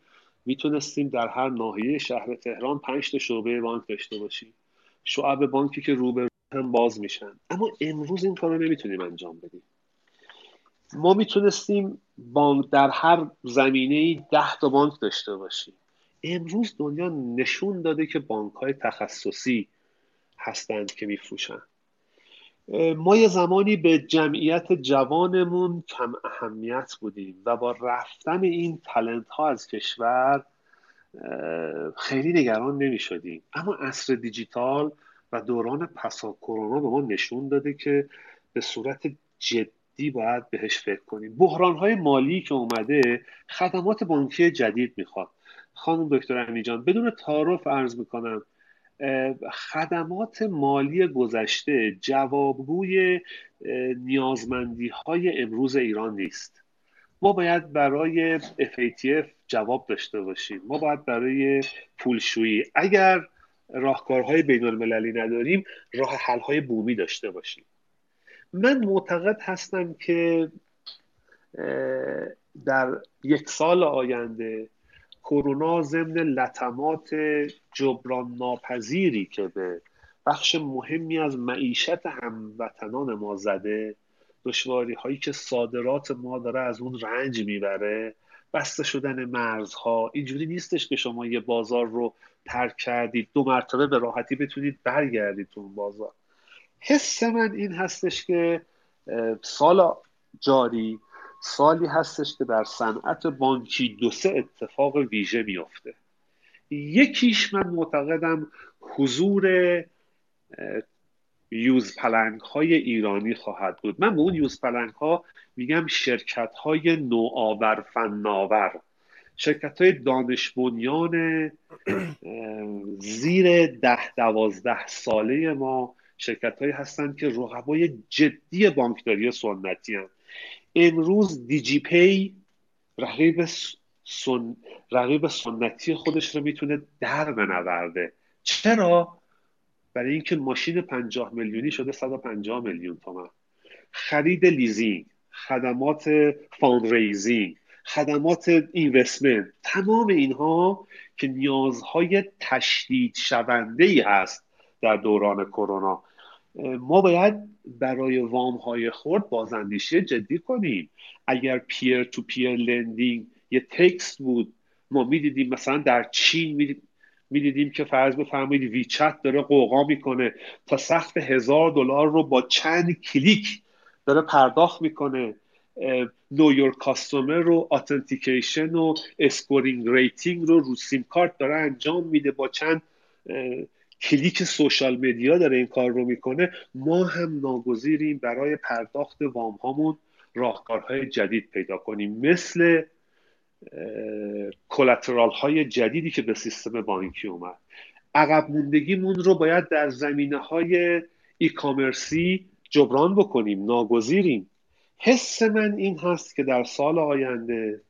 می‌تونستیم در هر ناحیه شهر تهران پنج تا شعبه بانک داشته باشیم. شعب بانکی که روبرو هم باز میشن. اما امروز این کار رو نمی‌تونیم انجام بدیم. ما می‌تونستیم بانک در هر زمینه ده تا بانک داشته باشیم. امروز دنیا نشون داده که بانک های تخصصی هستند که میفروشن. ما یه زمانی به جمعیت جوانمون کم اهمیت بودیم و با رفتن این تلنت ها از کشور خیلی نگران نمی شدیم اما عصر دیجیتال و دوران پسا کرونا به ما نشون داده که به صورت جدی باید بهش فکر کنیم. بحران های مالی که اومده خدمات بانکی جدید می‌خواد. خانم دکتر امیجان بدون تعارف عرض می‌کنم خدمات مالی گذشته جوابگوی نیازمندی های امروز ایران نیست. ما باید برای FATF جواب داشته باشیم. ما باید برای پولشویی. اگر راهکارهای بین المللی نداریم راه حلهای بومی داشته باشیم. من معتقد هستم که در یک سال آینده کرونا ضمن لطمات جبران ناپذیری که به بخش مهمی از معیشت هموطنان ما زده دشواری هایی که صادرات ما داره از اون رنج می‌بره بسته شدن مرزها. اینجوری نیستش که شما یه بازار رو ترک کردید دو مرتبه به راحتی بتونید برگردید تو اون بازار. حس من این هستش که سال جاری سالی هستش که در صنعت بانکی دو سه اتفاق ویژه میافته. یکیش من معتقدم حضور یوز پلنگ های ایرانی خواهد بود. من به اون یوز پلنگ ها میگم شرکت های نوآور فناور. شرکت های دانش بنیان زیر ده دوازده ساله ما شرکت هایی هستند که رقبای جدی بانکداری سنتی هستند. امروز دیجی پی رقیب, سن... رقیب سنتی خودش رو می‌تونه در بنورده. چرا؟ برای اینکه ماشین پنجاه میلیونی شده 150 میلیون تومن. خرید leasing خدمات fundraising خدمات investment تمام اینها که نیازهای تشدید شونده ای هست در دوران کرونا. ما باید برای وام های خرد بازاندیشی جدی کنیم. اگر peer to peer lending یه تکست بود ما می‌دیدیم مثلا در چین می‌دیدیم که فرض بفرمایید وی‌چت داره غوغا می‌کنه تا سقف هزار دلار رو با چند کلیک داره پرداخت می‌کنه. know customer رو authentication و scoring rating رو رو سیم کارت داره انجام میده با چند کلیک سوشال مدیا داره این کار رو می‌کنه ما هم ناگزیریم برای پرداخت وام هامون راهکارهای جدید پیدا کنیم. مثل کلاترال های جدیدی که به سیستم بانکی اومد. عقب موندگیمون رو باید در زمینه های ای کامرسی جبران بکنیم. ناگزیریم. حس من این هست که در سال آینده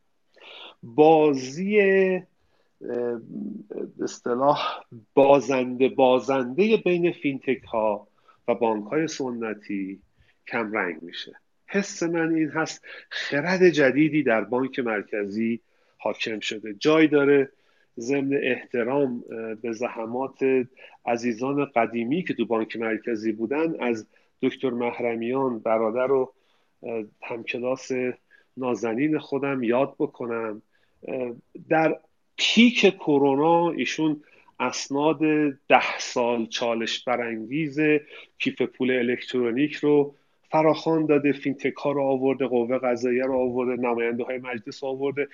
بازی اصطلاح بازنده بازنده بین فینتک ها و بانک های سنتی کم رنگ میشه. حس من این هست خرد جدیدی در بانک مرکزی حاکم شده. جای داره ضمن احترام به زحمات عزیزان قدیمی که تو بانک مرکزی بودن از دکتر محرمیان برادر و همکلاس نازنین خودم یاد بکنم. در پیک کرونا ایشون اسناد ده سال چالش برانگیز کیف پول الکترونیک رو فراخوان داده fintech ها رو آورده قوه قضاییه رو آورده نماینده های مجلس آورده.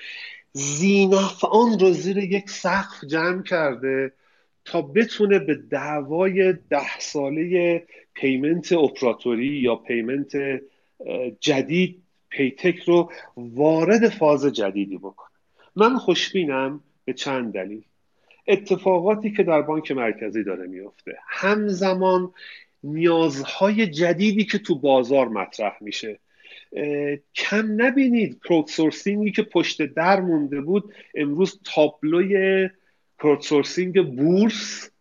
ذینفعان رو زیر یک سقف جمع کرده تا بتونه به دعوای ده ساله payment اپراتوری یا payment جدید پیتک رو وارد فاز جدیدی بکنه. من خوشبینم به چند دلیل. اتفاقاتی که در بانک مرکزی داره میفته. همزمان نیازهای جدیدی که تو بازار مطرح میشه. کم نبینید کروت که پشت در مونده بود امروز تابلوی کروت بورس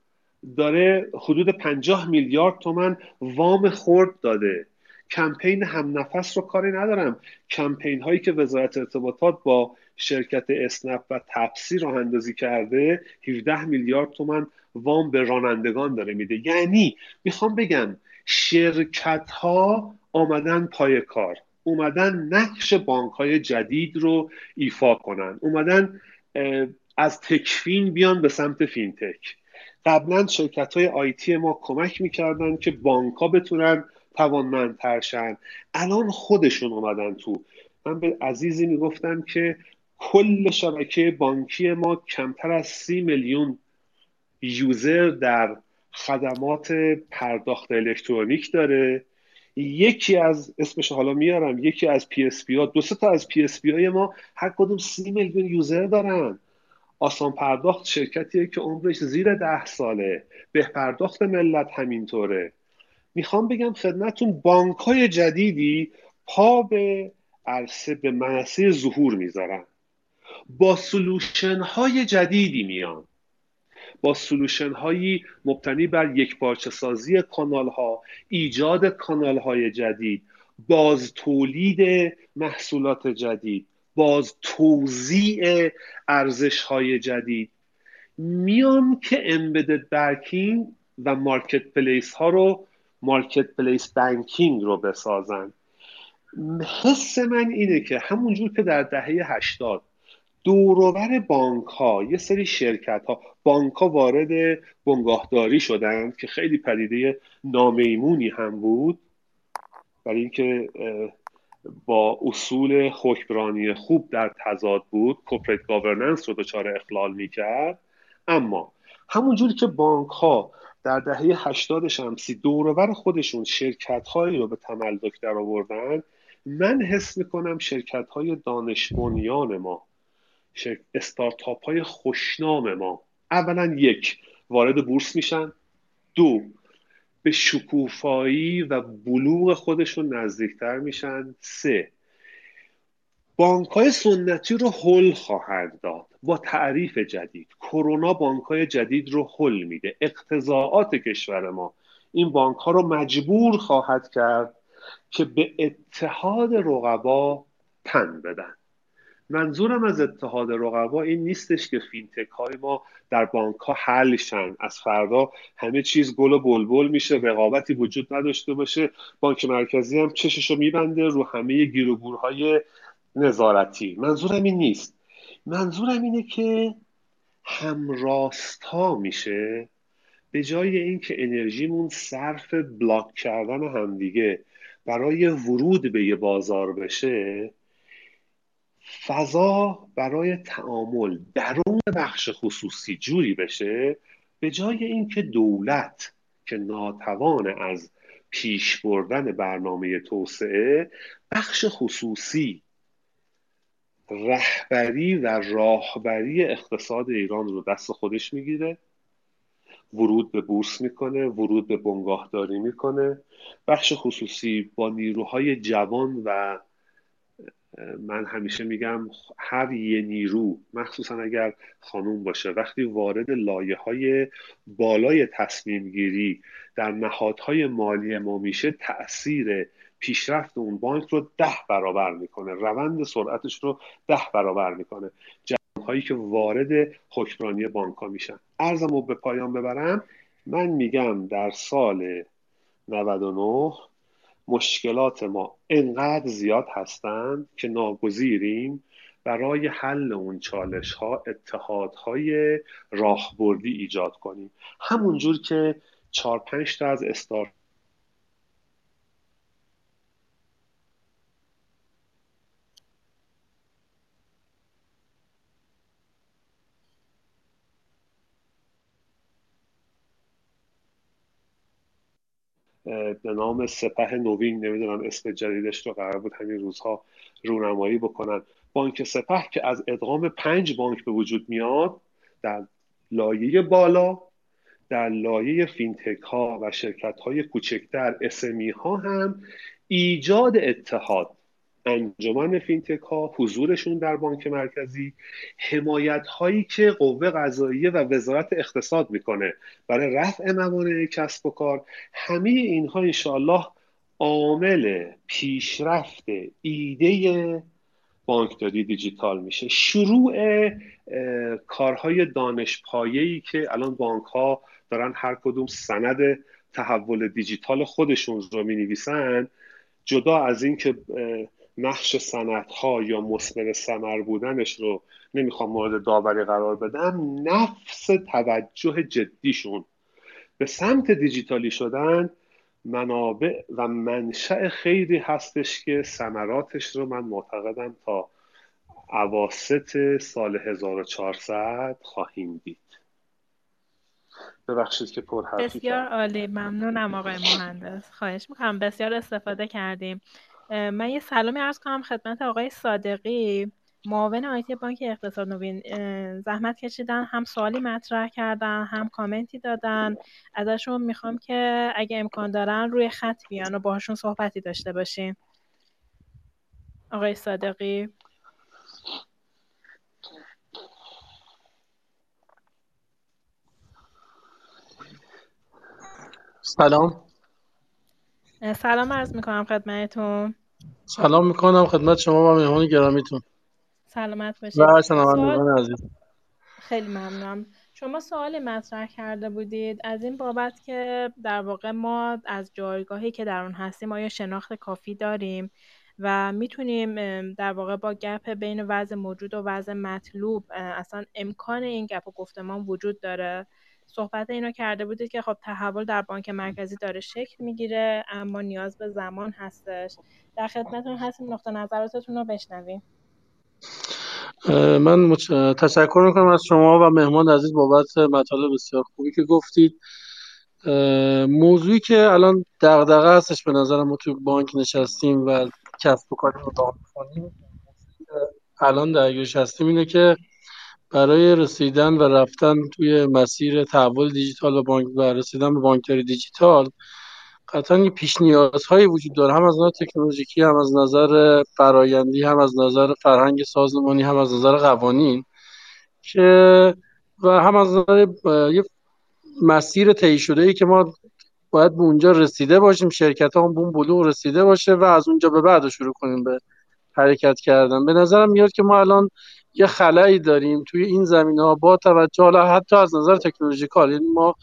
داره حدود 50 میلیارد تومن وام خورد داده. کمپین هم نفس رو کاری ندارم. کمپین هایی که وزارت ارتباطات با شرکت اسنپ و تپسی راه اندازی کرده 17 میلیارد تومن وام به رانندگان داره میده. یعنی می‌خوام بگم شرکت ها آمدن پای کار. اومدن نقش بانک های جدید رو ایفا کنن. اومدن از techfin بیان به سمت fintech. قبلا شرکت های IT ما کمک می‌کردن که بانک ها بتونن توانمندتر شن. الان خودشون اومدن تو. من به عزیزی می‌گفتم که کل شبکه بانکی ما کمتر از سی میلیون user در خدمات پرداخت الکترونیک داره. یکی از اسمش حالا میارم یکی از PSP ها دو تا از PSP های ما هر کدوم سی میلیون user دارن. آسان پرداخت شرکتیه که عمرش زیر ده ساله. به پرداخت ملت همینطوره. می‌خوام بگم خدمتون بانک های جدیدی پا به عرصه به منصه ظهور می‌ذارن. با سلوشن های جدیدی میان. با سلوشن هایی مبتنی بر یک پارچه سازی کانال ها ایجاد کانال های جدید باز تولید محصولات جدید باز توزیع ارزش های جدید. میان که امبدد برکینگ و مارکت پلیس ها رو مارکت پلیس بانکینگ رو بسازن. حس من اینه که همونجور که در دهه هشتاد دوروبر بانک ها یه سری شرکت ها بانک ها وارد بنگاهداری شدند که خیلی پدیده نامیمونی هم بود برای اینکه با اصول حکمرانی خوب در تضاد بود. کپریت گاورننس رو دچار اخلال می‌کرد. اما همونجوری که بانک ها در دهه هشتاد شمسی دوروبر خودشون شرکت هایی رو به تملک در آوردن من حس می‌کنم شرکت های دانش ما استارتاپ های خوشنام ما. اولا یک وارد بورس میشن. دو به شکوفایی و بلوغ خودشون نزدیکتر میشن. سه بانک های سنتی رو حل خواهند داد. با تعریف جدید. کرونا بانک های جدید رو حل میده. اقتضاعات کشور ما. این بانک ها رو مجبور خواهد کرد که به اتحاد رقبا تن بدن. منظورم از اتحاد رقبا این نیستش که فینتک های ما در بانک ها حل شن. از فردا همه چیز گل و بلبل میشه رقابتی وجود نداشته باشه. بانک مرکزی هم چشش رو میبنده رو همه گیروگورهای نظارتی. منظورم این نیست. منظورم اینه که همراستا میشه به جای اینکه انرژیمون صرف بلاک کردن همدیگه برای ورود به یه بازار بشه فضا برای تعامل درون بخش خصوصی جوری بشه به جای اینکه دولت که ناتوان از پیش بردن برنامه توسعه بخش خصوصی رهبری و راهبری اقتصاد ایران رو دست خودش می‌گیره ورود به بورس می‌کنه ورود به بنگاهداری می‌کنه بخش خصوصی با نیروهای جوان و من همیشه میگم هر یه نیرو مخصوصا اگر خانوم باشه وقتی وارد لایه های بالای تصمیم گیری در نهادهای مالی ما میشه تاثیر پیشرفت اون بانک رو ده برابر می‌کنه روند سرعتش رو ده برابر می‌کنه. هایی که وارد حکمرانی بانک ها میشن. ارزم رو به پایان ببرم. من میگم در سال 99 مشکلات ما انقدر زیاد هستند که ناگزیریم برای حل اون چالش ها اتحادهای راهبردی ایجاد کنیم. همونجور که چهار پنج تا از استارت به نام سپه نوین نمی‌دونم اسم جدیدش رو قرار بود همین روزها رونمایی بکنن. بانک سپه که از ادغام پنج بانک به وجود میاد در لایه بالا در لایه فینتک ها و شرکت های کوچکتر SME ها هم ایجاد اتحاد. انجمن فینتک ها حضورشون در بانک مرکزی حمایت هایی که قوه قضاییه و وزارت اقتصاد می‌کنه برای رفع موانع کسب و کار همه اینها انشاءالله عامل پیشرفت ایده بانکداری دیجیتال میشه. شروع کارهای دانش ای که الان بانک ها دارن هر کدوم سند تحول دیجیتال خودشون رو می نویسن جدا از اینکه نقش ها یا مثمر ثمر بودنش رو نمی‌خوام مورد داوری قرار بدم نفس توجه جدیشون. به سمت دیجیتالی شدن منابع و منشأ خیلی هستش که ثمراتش رو من معتقدم تا عواست سال 1400 خواهیم دید. ببخشید که پر بسیار عالی. ممنونم آقای مهندس. خواهش می‌کنم. بسیار استفاده کردیم. من یه سلامی عرض کنم خدمت آقای صادقی. معاون آیتی بانک اقتصاد نوین زحمت کشیدن هم سوالی مطرح کردن هم کامنتی دادن. ازشون می‌خوام که اگه امکان دارن روی خط بیان و باهاشون صحبتی داشته باشین. آقای صادقی. سلام. سلام عرض می‌کنم خدمتتون. سلام می‌کنم خدمت شما و مهمان گرامیتون. سلامت باشید. سوال... خیلی ممنونم. شما سوالی مطرح کرده بودید. از این بابت که در واقع ما از جایگاهی که در اون هستیم آیا شناخت کافی داریم؟ و می‌تونیم در واقع با گپ بین وضع موجود و وضع مطلوب اصلا امکان این گپ و گفتمان وجود داره؟ صحبت اینو کرده بودید که خب تحول در بانک مرکزی داره شکل می‌گیره اما نیاز به زمان هستش. در خدمتتون هستیم. نقطه نظراتتون رو بشنویم. من مچ... تشکر می‌کنم از شما و مهمان عزیز بابت مطالب بسیار خوبی که گفتید. موضوعی که الان دغدغه هستش به نظرم ما توی بانک نشستیم و کسب و کاری رو الان درگیرش هستیم اینه که برای رسیدن و رفتن توی مسیر تحول دیجیتال و بانک و رسیدن به بانکداری دیجیتال قطعا پیش نیازهایی وجود داره. هم از نظر تکنولوژیکی هم از نظر فرایندی هم از نظر فرهنگ سازمانی هم از نظر قوانین که و هم از نظر یه مسیر طی شده ای که ما باید به اونجا رسیده باشیم شرکت هم به اون بلوغ رسیده باشه و از اونجا به بعد شروع کنیم به حرکت کردن. به نظرم میاد که ما الان یه خلایی داریم توی این زمین ها با توجه حالا حتی از نظر technological یعنی ما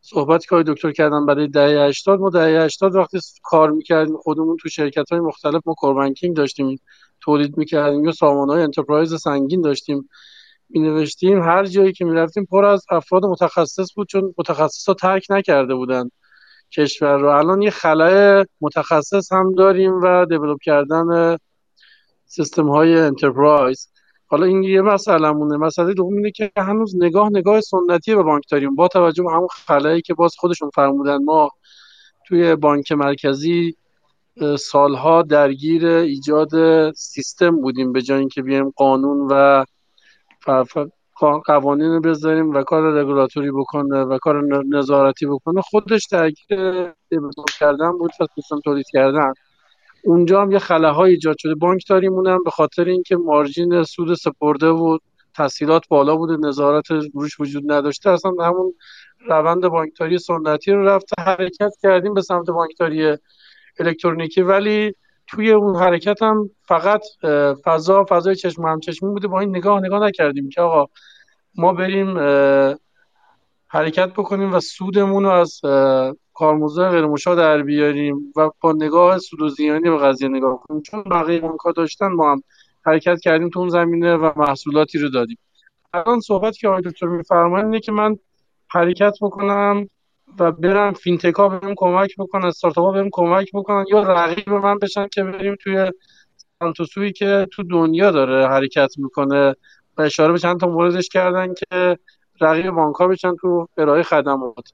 صحبت که دکتر کردن برای دهه 80 ما دهه 80 وقتی کار می‌کردیم خودمون تو شرکت های مختلف ما core banking داشتیم تولید می‌کردیم یا سامانه های enterprise سنگین داشتیم می نوشتیم هر جایی که می‌رفتیم پر از افراد متخصص بود چون متخصص ها ترک نکرده بودن کشور رو. الان یه خلای متخصص هم داریم و develop کردن سیستم های انترپرایز حالا این یه مسئله مونه مسئله دوم اینه که هنوز نگاه نگاه سنتی به بانک داریم با توجه به همون خلایی که باز خودشون فرمودن ما توی بانک مرکزی سالها درگیر ایجاد سیستم بودیم به جای اینکه بیایم قانون و قوانین رو بذاریم و کار رگولاتوری بکنه و کار نظارتی بکنه. خودش درگیر کردن بود و سیستم تولید کردن. اونجا هم یه خلاهای ایجاد شده. بانک داریم اونم به خاطر اینکه مارجین سود سپرده و تسهیلات بالا بوده نظارت روش وجود نداشته اصلا همون روند بانکداری سنتی رو رفته حرکت کردیم به سمت بانکداری الکترونیکی. ولی توی اون حرکت هم فقط فضا فضای چشم همچشمی بوده. با این نگاه نگاه نکردیم که آقا ما بریم حرکت بکنیم و سودمون رو از کارمزد غیر مشا در بیاریم و با نگاه سود و زیانی به قضیه نگاه کنیم. چون بقیه بانک‌ها داشتن ما هم حرکت کردیم تو اون زمینه و محصولاتی رو دادیم. الان صحبت که آقای دکتر میفرمایند اینه که من حرکت بکنم و برم فینتکا بهم کمک بکنن استارتاپ بهم کمک بکنن یا رقیب من بشن که بریم توی سانتوسوی که تو دنیا داره حرکت می‌کنه و اشاره به چند تا موردش کردن که رقیب بانک ها بشن تو ارائه خدمات.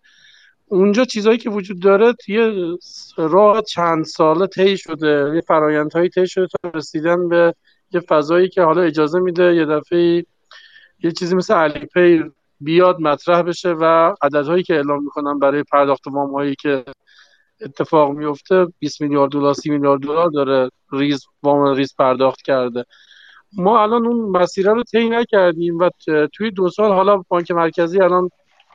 اونجا چیزهایی که وجود داره یه راه چند ساله طی شده. یه فرایندهایی طی شده تا رسیدن به یه فضایی که حالا اجازه میده یه دفعه یه چیزی مثل Alipay بیاد مطرح بشه و عددهایی که اعلام می‌کنن برای پرداخت وام هایی که اتفاق میفته 20 میلیارد دلار 30 میلیارد دلار داره ریز وام ریز پرداخت کرده. ما الان اون مسیر رو طی نکردیم و توی دو سال حالا بانک مرکزی الان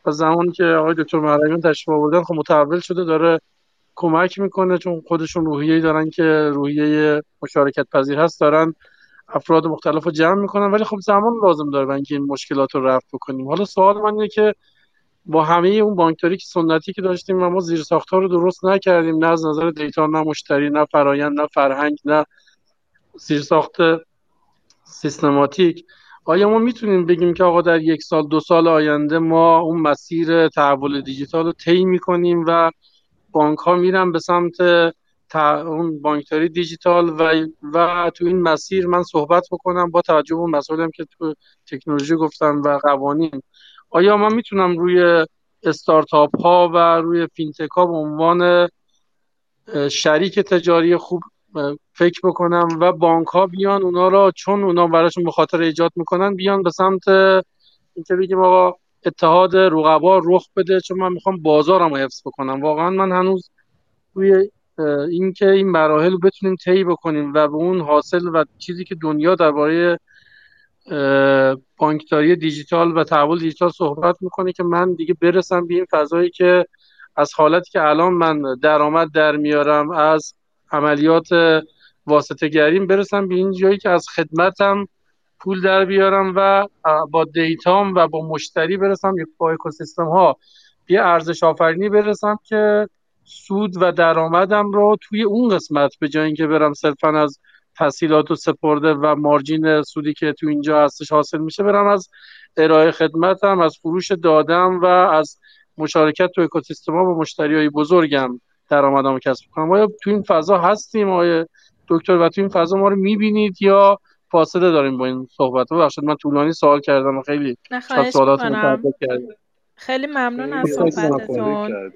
از زمانی که آقای دکتر محرمیان تشریف آوردن خب متحول شده داره کمک می‌کنه چون خودشون روحیه‌ای دارن که روحیه مشارکت پذیر هست دارن افراد مختلف رو جمع می‌کنن. ولی خب زمان لازم داره برای این مشکلات رو رفع بکنیم. حالا سوال من اینه که با همه اون بانکداری که سنتی که داشتیم و ما زیر ساختار رو درست نکردیم نه از نظر دیتا نه مشتری نه فرایند نه فرهنگ نه زیر ساخت سیستماتیک. آیا ما می‌تونیم بگیم که آقا در یک سال دو سال آینده ما اون مسیر تحول دیجیتال رو طی می‌کنیم و بانک ها میرن به سمت اون بانکداری دیجیتال و و تو این مسیر من صحبت بکنم با توجه به مسائلی که تو تکنولوژی گفتم و قوانین. آیا من می‌تونم روی استارتاپ ها و روی فینتک ها به عنوان شریک تجاری خوب فکر بکنم و بانک ها بیان اونا را چون اونا براشون مخاطره ایجاد می‌کنن بیان به سمت اینکه بگیم آقا اتحاد رقبا رخ بده چون من می‌خوام بازارم رو حفظ بکنم. واقعا من هنوز روی اینکه این مراحل رو بتونیم طی بکنیم و به اون حاصل و چیزی که دنیا درباره بانکداری دیجیتال و تحول دیجیتال صحبت می‌کنه که من دیگه برسم به این فضایی که از حالتی که الان من درآمد در میارم از عملیات واسطه گریم برسم به این جایی که از خدمتم پول در بیارم و با دیتام و با مشتری برسم با اکوسیستم ها یه ارزش آفرینی برسم که سود و درآمدم رو توی اون قسمت به جای اینکه برم صرفا از تسهیلات و سپرده و مارجین سودی که تو اینجا هستش حاصل میشه برم از ارائه خدمتم از فروش دادم و از مشارکت تو اکوسیستم ها با مشتری های بزرگم. درآمدم کسب کنم آیا تو این فضا هستیم؟ آیا دکتر و تو این فضا ما رو می‌بینید یا فاصله داریم با این صحبت؟ ببخشید من طولانی سوال کردم و خیلی سوالات خیلی ممنون از صحبتتون.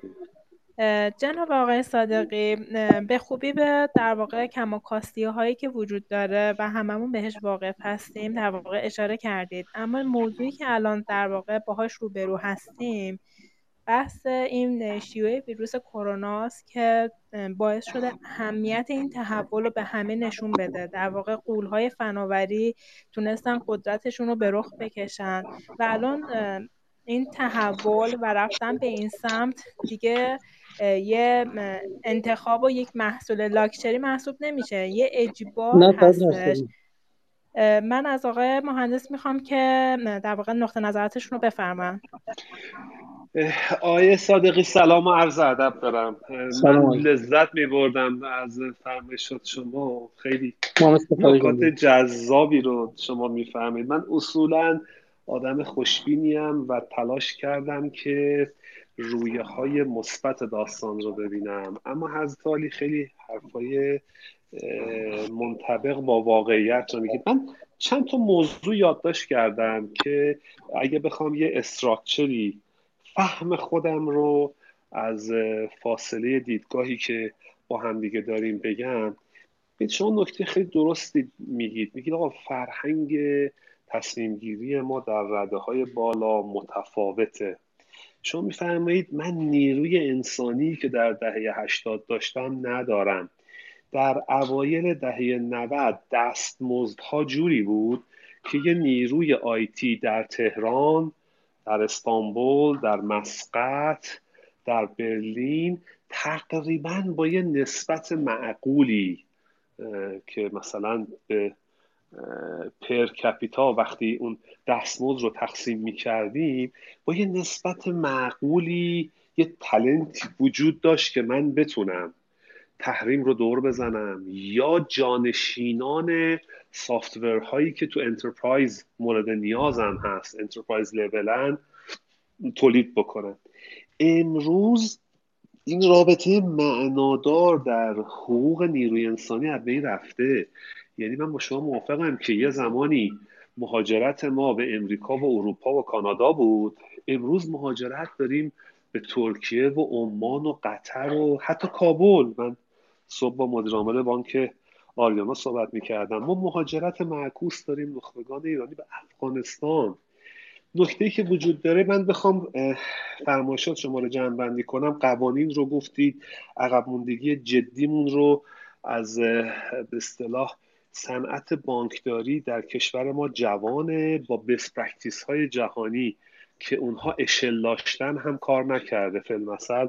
جناب آقای صادقی به خوبی به در واقع کماکاستی هایی که وجود داره و هممون بهش واقف هستیم در واقع اشاره کردید. اما موضوعی که الان در واقع باهاش روبرو هستیم بحث این شیوع ویروس کرونا است که باعث شده اهمیت این تحول رو به همه نشون بده. در واقع قولهای فناوری تونستن قدرتشون رو به رخ بکشن و الان این تحول و رفتن به این سمت دیگه یه انتخاب و یک محصول لاکچری محسوب نمیشه. یه اجبار هستش. من از آقای مهندس می‌خوام که در واقع نقطه نظراتشون رو بفرمن آقای صادقی سلام و عرض ادب دارم. من لذت میبردم از فرمایشات شما. خیلی نکات جذابی رو شما می‌فهمید. من اصولا آدم خوشبینیم و تلاش کردم که رویه های مثبت داستان رو ببینم. اما حضرت خیلی حرفای منطبق با واقعیت رو میگید من چند تا موضوع یادداشت کردم که اگه بخوام یه استراکچری فهم خودم رو از فاصله دیدگاهی که با همدیگه داریم بگم. شما نکته خیلی درستی میگید. میگید آقا فرهنگ تصمیم گیری ما در رده های بالا متفاوته. شما میفرمایید من نیروی انسانی که در دهه 80 داشتم ندارم. در اوایل دهه 90 دستمزدها جوری بود که یه نیروی آیتی در تهران در استانبول در مسقط در برلین تقریبا با یه نسبت معقولی که مثلا به پر کپیتا وقتی اون دستمزد رو تقسیم می کردیم با یه نسبت معقولی یه talent ی وجود داشت که من بتونم تحریم رو دور بزنم یا جانشینان software هایی که تو enterprise مورد نیازم هست enterprise level تولید بکنم امروز این رابطه معنادار در حقوق نیروی انسانی از بین رفته. یعنی من با شما موافقم که یه زمانی مهاجرت ما به امریکا و اروپا و کانادا بود. امروز مهاجرت داریم به ترکیه و عمان و قطر و حتی کابل. من صبح با مدیر بانک آریانا صحبت می‌کردم ما مهاجرت معکوس داریم نخبگان ایرانی به افغانستان. نکته که وجود داره من بخوام فرمایشات شما رو جمع بندی کنم. قوانین رو گفتید عقب موندگی جدیمون رو از به اصطلاح صنعت بانکداری در کشور ما جوانه با best practice های جهانی که اونها اشل داشتن هم کار نکرده فیلمسل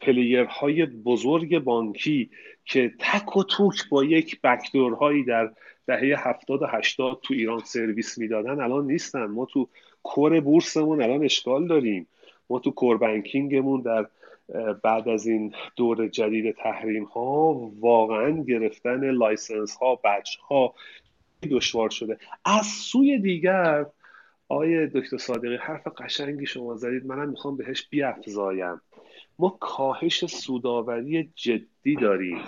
پلیرهای بزرگ بانکی که تک و توک با یک بکدورهایی در دهه هفتاد و هشتاد تو ایران سرویس می‌دادن الان نیستن. ما تو کور بورسمون الان اشکال داریم. ما تو کور بانکینگمون در بعد از این دور جدید تحریم ها واقعا گرفتن لایسنس ها بچ ها دشوار شده. از سوی دیگر آیه دکتر صادقی حرف قشنگی شما زدید. منم می‌خوام بهش بیافزایم ما کاهش سوداوری جدی داریم.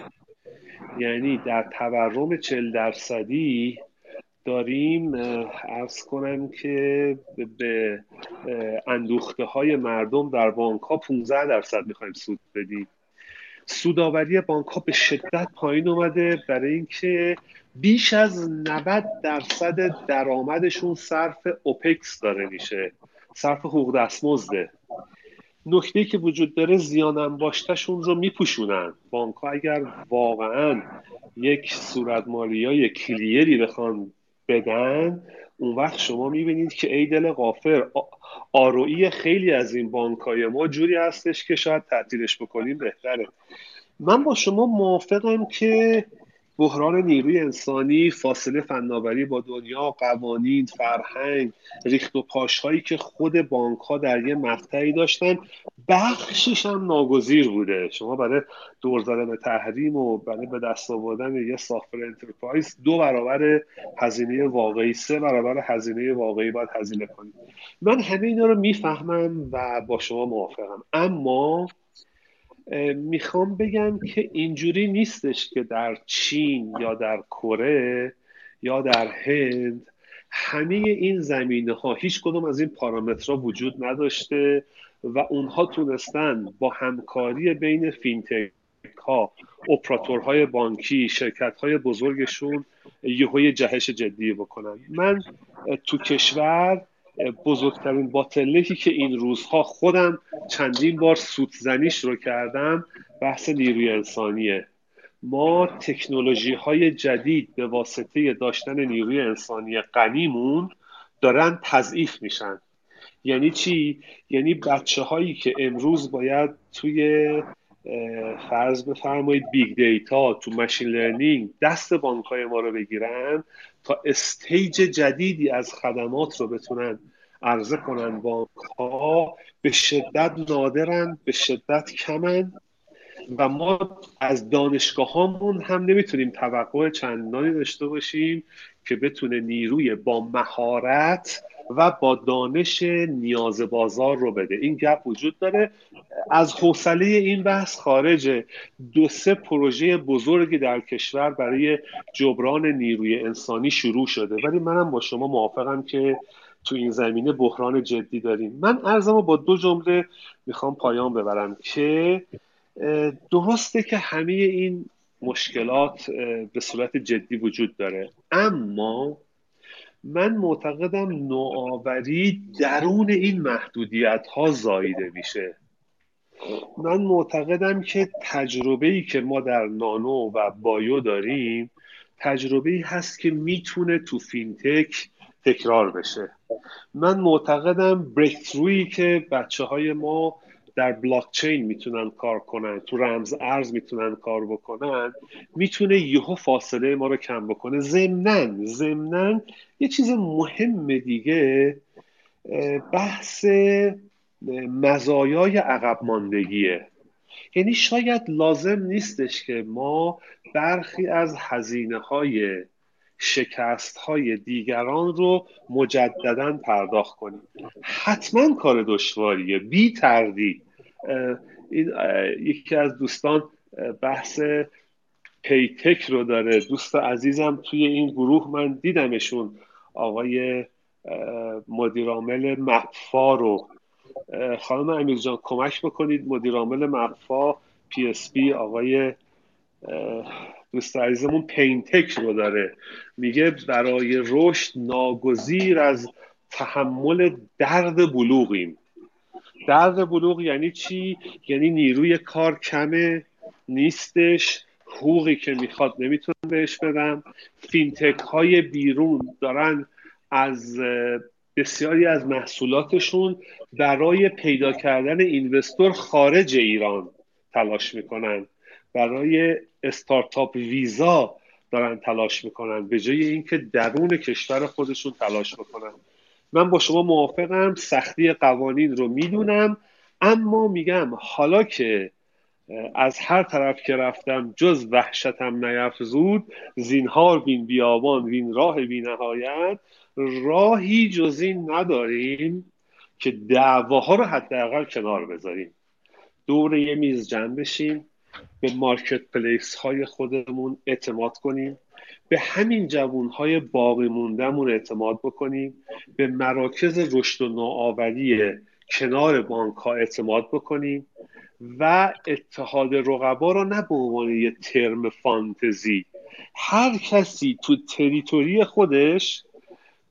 یعنی در تورم چل درصدی داریم ارز کنم که به اندوخته های مردم در بانک ها 15 درصد می‌خوایم سود بدیم. سوداوری بانک ها به شدت پایین اومده برای اینکه بیش از 90 درصد درآمدشون صرف اوپکس داره میشه صرف حقوق دستمزده. نکته که وجود داره زیان انباشتشون رو میپوشونن. بانک ها اگر واقعا یک صورت مالی یا کلیری بخوان بدن اون وقت شما می‌بینید که ای دل غافر آروئی خیلی از این بانک های ما جوری هستش که شاید تعطیلش بکنیم بهتره. من با شما موافقم که بحران نیروی انسانی فاصله فناوری با دنیا قوانین فرهنگ ریخت و پاش هایی که خود بانک ها در یه مقطعی داشتن بخشیش هم ناگزیر بوده. شما برای دور زدن تحریم و برای به دست آوردن یه سافر انترپرایز دو برابر هزینه واقعی سه برابر هزینه واقعی باید هزینه کنید. من همه اینا رو می‌فهمم و با شما موافقم. اما می‌خوام بگم که اینجوری نیستش که در چین یا در کره یا در هند همه این زمینه ها هیچ کدوم از این پارامترها وجود نداشته و اونها تونستن با همکاری بین فینتک ها اپراتورهای بانکی شرکت های بزرگشون یهوی جهش جدی بکنن. من تو کشور بزرگترین باطلهی که این روزها خودم چندین بار سودزنیش رو کردم بحث نیروی انسانیه. ما تکنولوژی های جدید به واسطه داشتن نیروی انسانی غنیمون دارن تضعیف میشن. یعنی چی؟ یعنی بچه هایی که امروز باید توی فرض بفرمایید big data تو machine learning دست بانک های ما رو بگیرن تا stage جدیدی از خدمات رو بتونن عرضه کنن بانک ها به شدت نادرن به شدت کمن و ما از دانشگاه هامون هم نمی‌تونیم توقع چندانی داشته باشیم که بتونه نیروی با مهارت و با دانش نیاز بازار رو بده. این گپ وجود داره. از حوصله این بحث خارجه دو سه پروژه بزرگی در کشور برای جبران نیروی انسانی شروع شده. ولی منم با شما موافقم که تو این زمینه بحران جدی داریم. من ارزم با دو جمله می‌خوام پایان ببرم که درسته که همه این مشکلات به صورت جدی وجود داره. اما من معتقدم نوآوری درون این محدودیت ها زاییده میشه. من معتقدم که تجربه ای که ما در نانو و بایو داریم تجربه ای هست که می‌تونه تو فینتک تکرار بشه. من معتقدم بریکترویی که بچه های ما در بلاکچین می‌تونن کار کنن تو رمز ارز می‌تونن کار بکنن می‌تونه یهو فاصله ما رو کم بکنه. ضمنن ضمنن یه چیز مهم دیگه بحث مزایای عقب ماندگیه. یعنی شاید لازم نیستش که ما برخی از هزینه های شکست های دیگران رو مجددا پرداخت کنیم. حتما کار دشواریه بی تردید. این یکی از دوستان بحث پیتک رو داره. دوست عزیزم توی این گروه من دیدمشون. آقای مدیرعامل مقفا رو. خانم امیر جان کمک بکنید. مدیرعامل مقفا پی اس بی آقای دوست عزیزمون پینتک رو داره. میگه برای رشد ناگزیر از تحمل درد بلوغیم. درد بلوغ یعنی چی؟ یعنی نیروی کار کمه نیستش حقوقی که می‌خواد نمی‌تونم بهش بدم. فینتک های بیرون دارن از بسیاری از محصولاتشون برای پیدا کردن اینوستور خارج ایران تلاش می‌کنن. برای استارتاپ ویزا دارن تلاش می‌کنن به جای اینکه درون کشور خودشون تلاش بکنن. من با شما موافقم سختی قوانین رو می‌دونم اما میگم حالا که از هر طرف که رفتم جز وحشتم نیفزود زینهار بین بیابان وین راه بی نهایت راهی جز این نداریم که دعواها رو حداقل کنار بذاریم. دور یه میز جمع بشیم. به مارکت پلیس های خودمون اعتماد کنیم به همین جوون های باقی موندهمون اعتماد بکنیم به مراکز رشد و نوآوری کنار بانک ها اعتماد بکنیم و اتحاد رقبا رو نه به عنوان یه ترم فانتزی. هر کسی تو territory خودش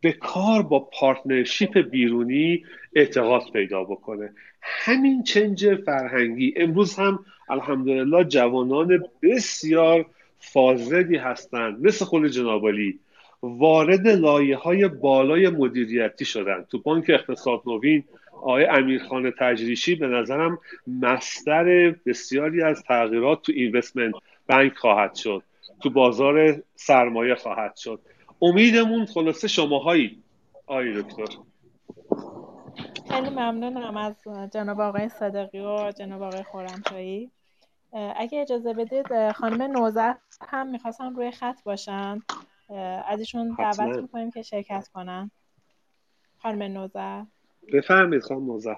به کار با partnership بیرونی اعتقاد پیدا بکنه. همین change فرهنگی. امروز هم الحمدلله جوانان بسیار فاضلی هستند. مثل خود جنابالی وارد لایه های بالای مدیریتی شدن. تو بانک اقتصاد نوین آقای امیرخان تجریشی به نظرم مستر بسیاری از تغییرات تو اینوستمنت بانک خواهد شد. تو بازار سرمایه خواهد شد. امیدمون خلاصه شماهایی. آقای دکتر. خیلی ممنونم از جناب آقای صدقی و جناب آقای خورمشایی اگه اجازه بدید خانم نوزر هم می‌خواستم روی خط باشن. از ایشون دعوت می‌کنیم که شرکت کنن. خانم نوزر بفرمید خانم نوزر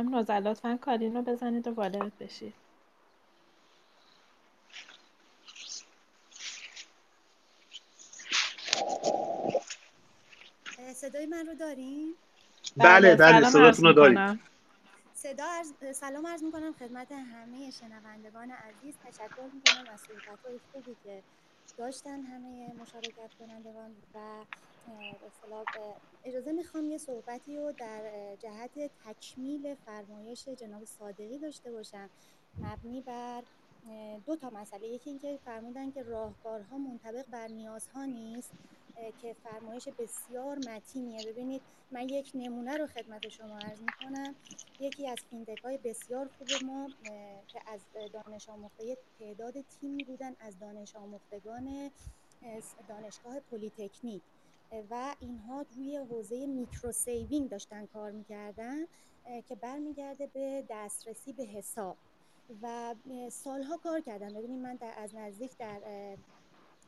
خانم نوزر لطفا کالین رو بزنید و وارد بشید. صدای من رو داریم؟ بله بله صداتون رو داریم. صدا سلام عرض می‌کنم خدمت همه شنوندگان عزیز. تشکر می‌کنم از صحبت های خوبی که داشتن همه مشارکت کنندگان و اجازه می‌خوام یه صحبتی رو در جهت تکمیل فرمایش جناب صادقی داشته باشم. مبنی بر دو تا مسئله. یکی اینکه فرمودن که راهکارها منطبق بر نیازها نیست که فرمایش بسیار متینیه. ببینید من یک نمونه رو خدمت شما عرض می‌کنم. یکی از فینتک های بسیار خوب ما که از دانش آموخته تعداد تیمی بودن از دانش آموختگان دانشگاه پلیتکنیک. و اینها روی حوزه micro saving داشتن کار می‌کردن که برمیگرده به دسترسی به حساب. و سالها کار کردم ببینید من در از نزدیک در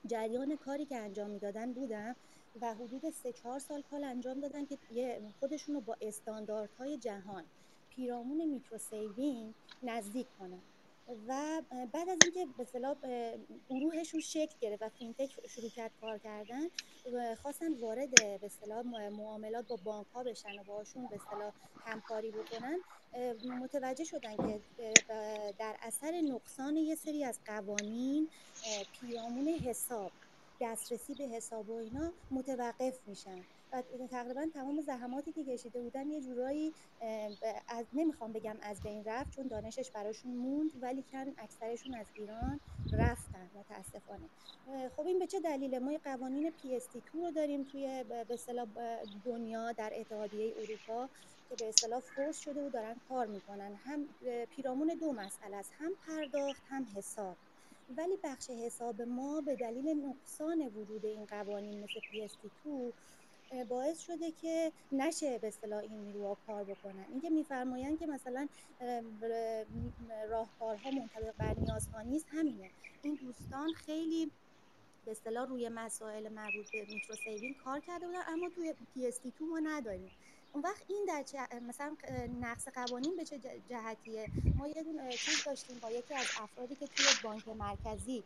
جریان کاری که انجام می‌دادن بودم و حدود سه چهار سال کار انجام دادن که خودشون رو با استانداردهای جهان پیرامون micro saving نزدیک کنن. و بعد از اینکه به اصطلاح گروهشون شکل گرفت و فینتک شروع کرد کار کردن خواستن وارد به اصطلاح معاملات با بانک ها بشن و باشون به اصطلاح همکاری بکنن متوجه شدن که در اثر نقصان یه سری از قوانین پیرامون حساب دسترسی به حساب و اینا متوقف میشن. و تقریبا تمام زحماتی که کشیده بودن یه جورایی از نمی‌خوام بگم از بین رفت چون دانشش براشون موند ولی کن اکثرشون از ایران رفتن متاسفانه. خب این به چه دلیله؟ ما قوانین پی اس 2 رو داریم توی به اصطلاح دنیا در اتحادیه اروپا که به اصطلاح force شده و دارن کار می‌کنن. هم پیرامون دو مسئله است هم پرداخت هم حساب. ولی بخش حساب ما به دلیل نقصان وجود این قوانین مثل PSD2 باعث شده که نشه به اصطلاح این نیروها کار بکنن. اینکه میفرمایند که مثلا راهکارها منطبق بر نیازها نیست همینه. این دوستان خیلی به اصطلاح روی مسائل مربوط به micro saving کار کرده بودن اما توی PSD2 ما نداریم. اون وقت این در چه مثلا نقص قوانین به چه جهتیه؟ ما یه چیز داشتیم با یکی از افرادی که توی بانک مرکزی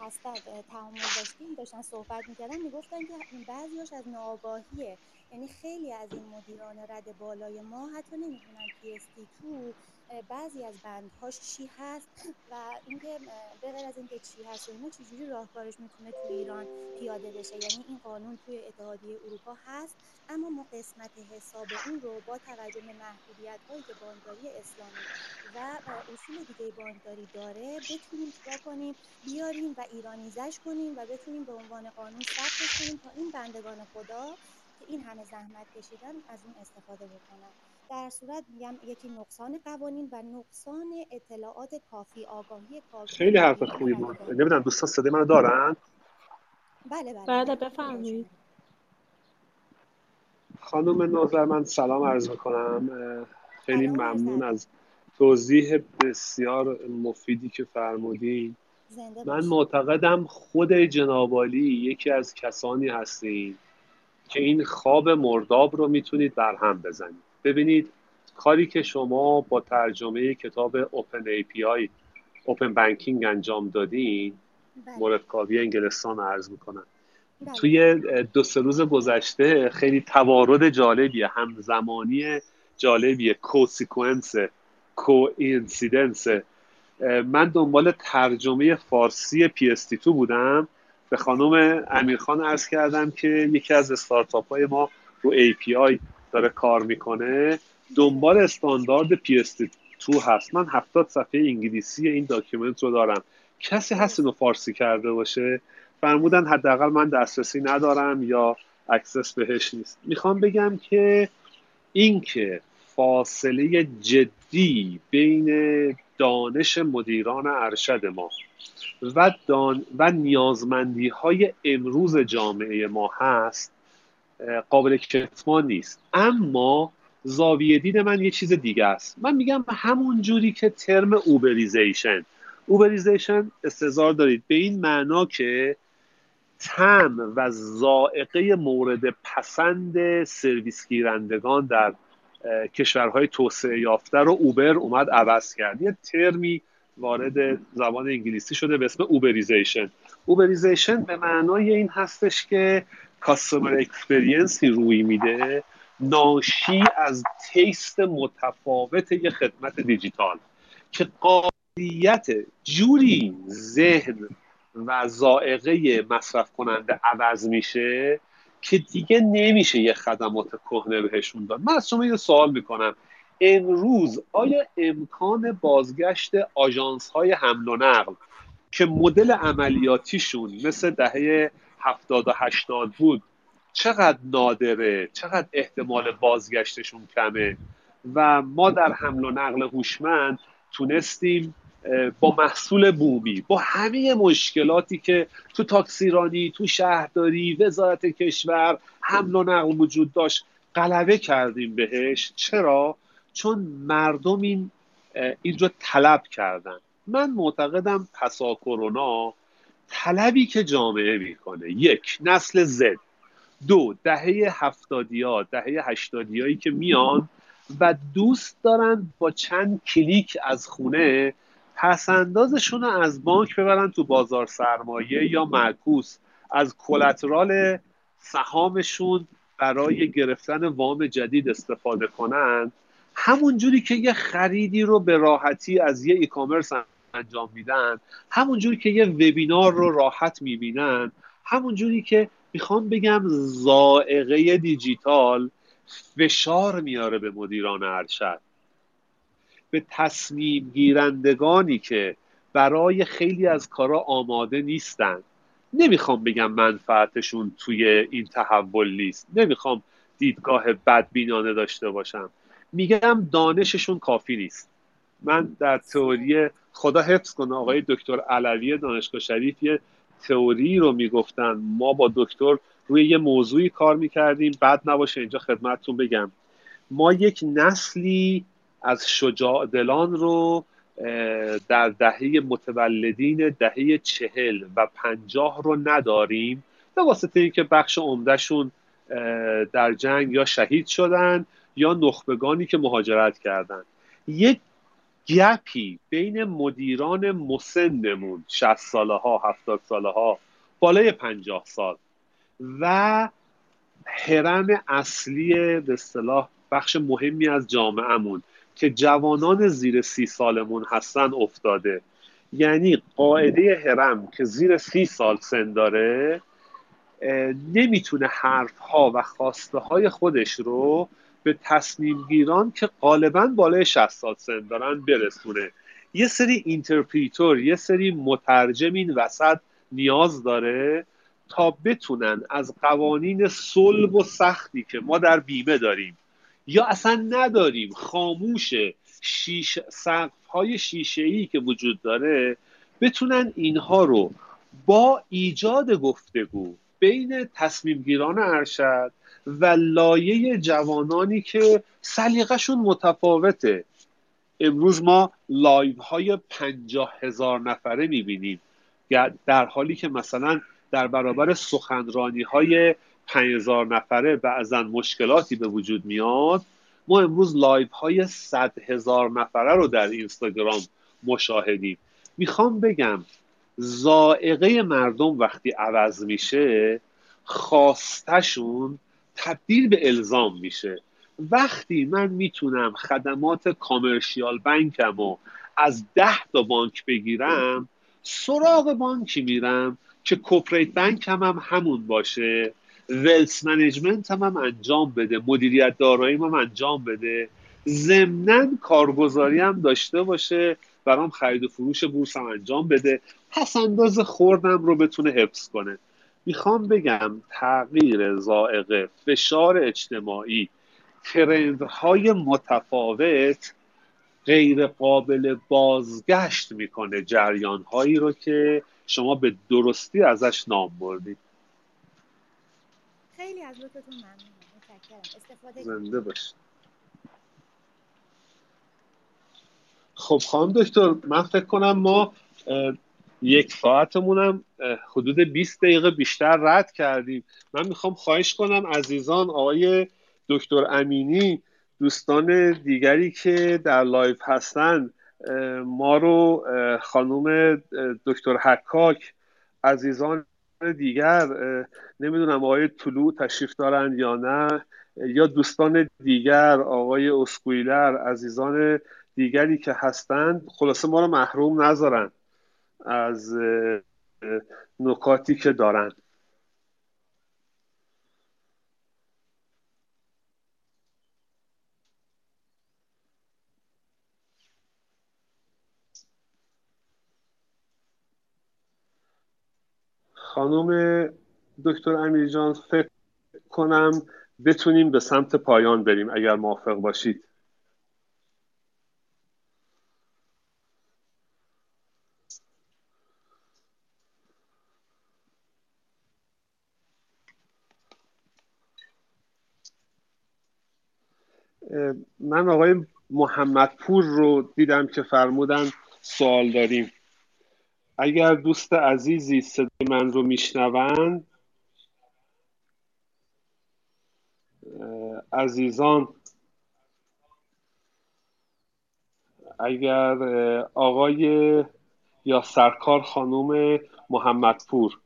هستن تعامل داشتیم داشتن صحبت می‌کردن می‌گفتن که بعضیاش از ناآگاهیه. یعنی خیلی از این مدیران رد بالای ما حتی نمی‌دونن پی اس تو بعضی از بندهاش چی هست و اینکه به غیر از اینکه چی هست اینا چجوری راهکارش می‌تونه تو ایران پیاده بشه یعنی این قانون توی اتحادیه اروپا هست اما ما قسمت حساب اون رو با توجه به محدودیت هایی که بانکداری اسلامی و اصول دیگه بانکداری داره بتونیم چیکار کنیم؟ بیاریم و ایرانیزش کنیم و بتونیم به عنوان قانون ثبتش کنیم تا این بندگان خدا که این همه زحمت کشیدن از اون استفاده بکنن. در صورت میگم یکی نقصان قوانین و نقصان اطلاعات کافی آگاهی کافی. خیلی حرف خوبی بود. نمی‌دونم دوستان صدای منو دارن؟ بله بله. بله بفرمایید. خانم ناظر من سلام عرض می‌کنم. خیلی ممنون از توضیح بسیار مفیدی که فرمودین. من معتقدم خود جنابالی یکی از کسانی هستین که این خواب مرداب رو می‌تونید برهم بزنید. ببینید کاری که شما با ترجمه کتاب اوپن ای پی آی open banking انجام دادین مورد کاوی انگلستان عرض می‌کنم. توی دو سه روز گذشته خیلی توارد جالبیه همزمانی جالبیه consequence coincidence من دنبال ترجمه فارسی PSD2 بودم. به خانم امیرخان عرض کردم که یکی از استارتاپ های ما رو API داره کار می‌کنه دنبال استاندارد PSD2 هست. من هفتاد صفحه انگلیسی این document رو دارم. کسی هست اینو فارسی کرده باشه؟ فرمودن حداقل من دسترسی ندارم یا access بهش نیست. می‌خوام بگم که اینکه فاصله جدی بین دانش مدیران ارشد ما و, دان و نیازمندی های امروز جامعه ما هست قابل کتمان نیست. اما زاویه دید من یه چیز دیگه است. من میگم همون جوری که ترم اوبریزیشن. اوبریزیشن استظهار دارید. به این معنا که تم و زائقه مورد پسند سرویس گیرندگان در کشورهای توسعه یافته رو اوبر اومد عوض کرد. یه ترمی وارد زبان انگلیسی شده به اسم اوبریزیشن. Uberization به معنای این هستش که customer experience ی روی میده ناشی از taste متفاوت یه خدمت دیجیتال که قابلیت جوری ذهن و ذائقه مصرف کننده عوض میشه که دیگه نمیشه یه خدمات کهنه بهشون داد. من از شما یه سوال می‌کنم. امروز آیا امکان بازگشت آژانس های حمل و نقل که مدل عملیاتیشون مثل دهه هفتاد و هشتاد بود. چقدر نادره چقدر احتمال بازگشتشون کمه. و ما در حمل و نقل هوشمند تونستیم با محصول بومی با همه مشکلاتی که تو تاکسیرانی تو شهرداری وزارت کشور حمل و نقل وجود داشت غلبه کردیم بهش. چرا؟ چون مردم این این رو طلب کردن. من معتقدم پسا کرونا طلبی که جامعه می‌کنه. یک نسل زد. دو دهه هفتادیا دهه هشتادیایی که میان و دوست دارن با چند کلیک از خونه پسندازشون رو از بانک ببرن تو بازار سرمایه یا معکوس. از کلترال سهامشون برای گرفتن وام جدید استفاده کنن. همون جوری که یه خریدی رو به راحتی از یه ای کامرس انجام میدن همون جوری که یه وبینار رو راحت می‌بینن همون جوری که می‌خوام بگم زائقه دیجیتال فشار میاره به مدیران ارشد. به تصمیم گیرندگانی که برای خیلی از کارا آماده نیستن. نمی‌خوام بگم منفعتشون توی این تحول نیست. نمی‌خوام دیدگاه بدبینانه داشته باشم. میگم دانششون کافی نیست. من در تئوری خدا حفظ کنه آقای دکتر علوی دانشگاه شریف یه تئوری رو می‌گفتن. ما با دکتر روی یه موضوعی کار می‌کردیم. بعد نباشه اینجا خدمتتون بگم. ما یک نسلی از شجاع دلان رو در دهه متولدین دهه چهل و پنجاه رو نداریم. به واسطه اینکه بخش عمدهشون در جنگ یا شهید شدن یا نخبگانی که مهاجرت کردن. یک گپی بین مدیران مسنمون 60 ساله ها 70 ساله ها بالای 50 سال و حرم اصلی به اصطلاح بخش مهمی از جامعهمون که جوانان زیر سی سالمون هستن افتاده. یعنی قاعده هرم که زیر سی سال سن داره نمی‌تونه حرف ها و خواسته های خودش رو به تصمیم گیران که غالبا بالای 60 سال سن دارن برسونه. یه سری interpreter یه سری مترجم این وسط نیاز داره تا بتونن از قوانین صلب و سختی که ما در بیمه داریم یا اصلا نداریم خاموش شیش سقف های شیشه ای که وجود داره بتونن اینها رو با ایجاد گفتگو بین تصمیم گیران ارشد و لایه جوانانی که سلیقهشون متفاوته. امروز ما live های پنجاه هزار نفره می‌بینیم. در حالی که مثلا در برابر سخنرانی های هزار نفره بعضا مشکلاتی به وجود میاد ما امروز live های صد هزار نفره رو در اینستاگرام مشاهدیم. می‌خوام بگم ذائقه مردم وقتی عوض میشه خواستشون تبدیل به الزام میشه. وقتی من می‌تونم خدمات commercial بانکم رو از ده تا بانک بگیرم سراغ بانکی میرم که corporate بانک هم, هم همون باشه ولس منیجمنت هم, هم انجام بده مدیریت دارایی هم انجام بده. ضمنا کارگزاری هم داشته باشه برام خرید و فروش بورس هم انجام بده. پس انداز خوردم رو بتونه حفظ کنه. می‌خوام بگم تغییر زائقه فشار اجتماعی ترندهای متفاوت غیر قابل بازگشت می‌کنه جریان هایی رو که شما به درستی ازش نام بردید. خیلی از لطفتون ممنونم استفاده زنده باش خب خانم دکتر من فکر کنم ما یک ساعتمونم حدود 20 دقیقه بیشتر رد کردیم. من می‌خوام خواهش کنم عزیزان آقای دکتر امینی دوستان دیگری که در لایف هستن ما رو خانم دکتر حکاک عزیزان دیگر نمی‌دونم آقای طلوع تشریف دارن یا نه یا دوستان دیگر آقای اسکویلر عزیزان دیگری که هستند خلاصه ما رو محروم نذارن. از نکاتی که دارن. خانم دکتر امیرجان فکر کنم بتونیم به سمت پایان بریم اگر موافق باشید. من آقای محمدپور رو دیدم که فرمودن سوال داریم. اگر دوست عزیزی صدای من رو میشنوند عزیزان اگر آقای یا سرکار خانوم محمدپور.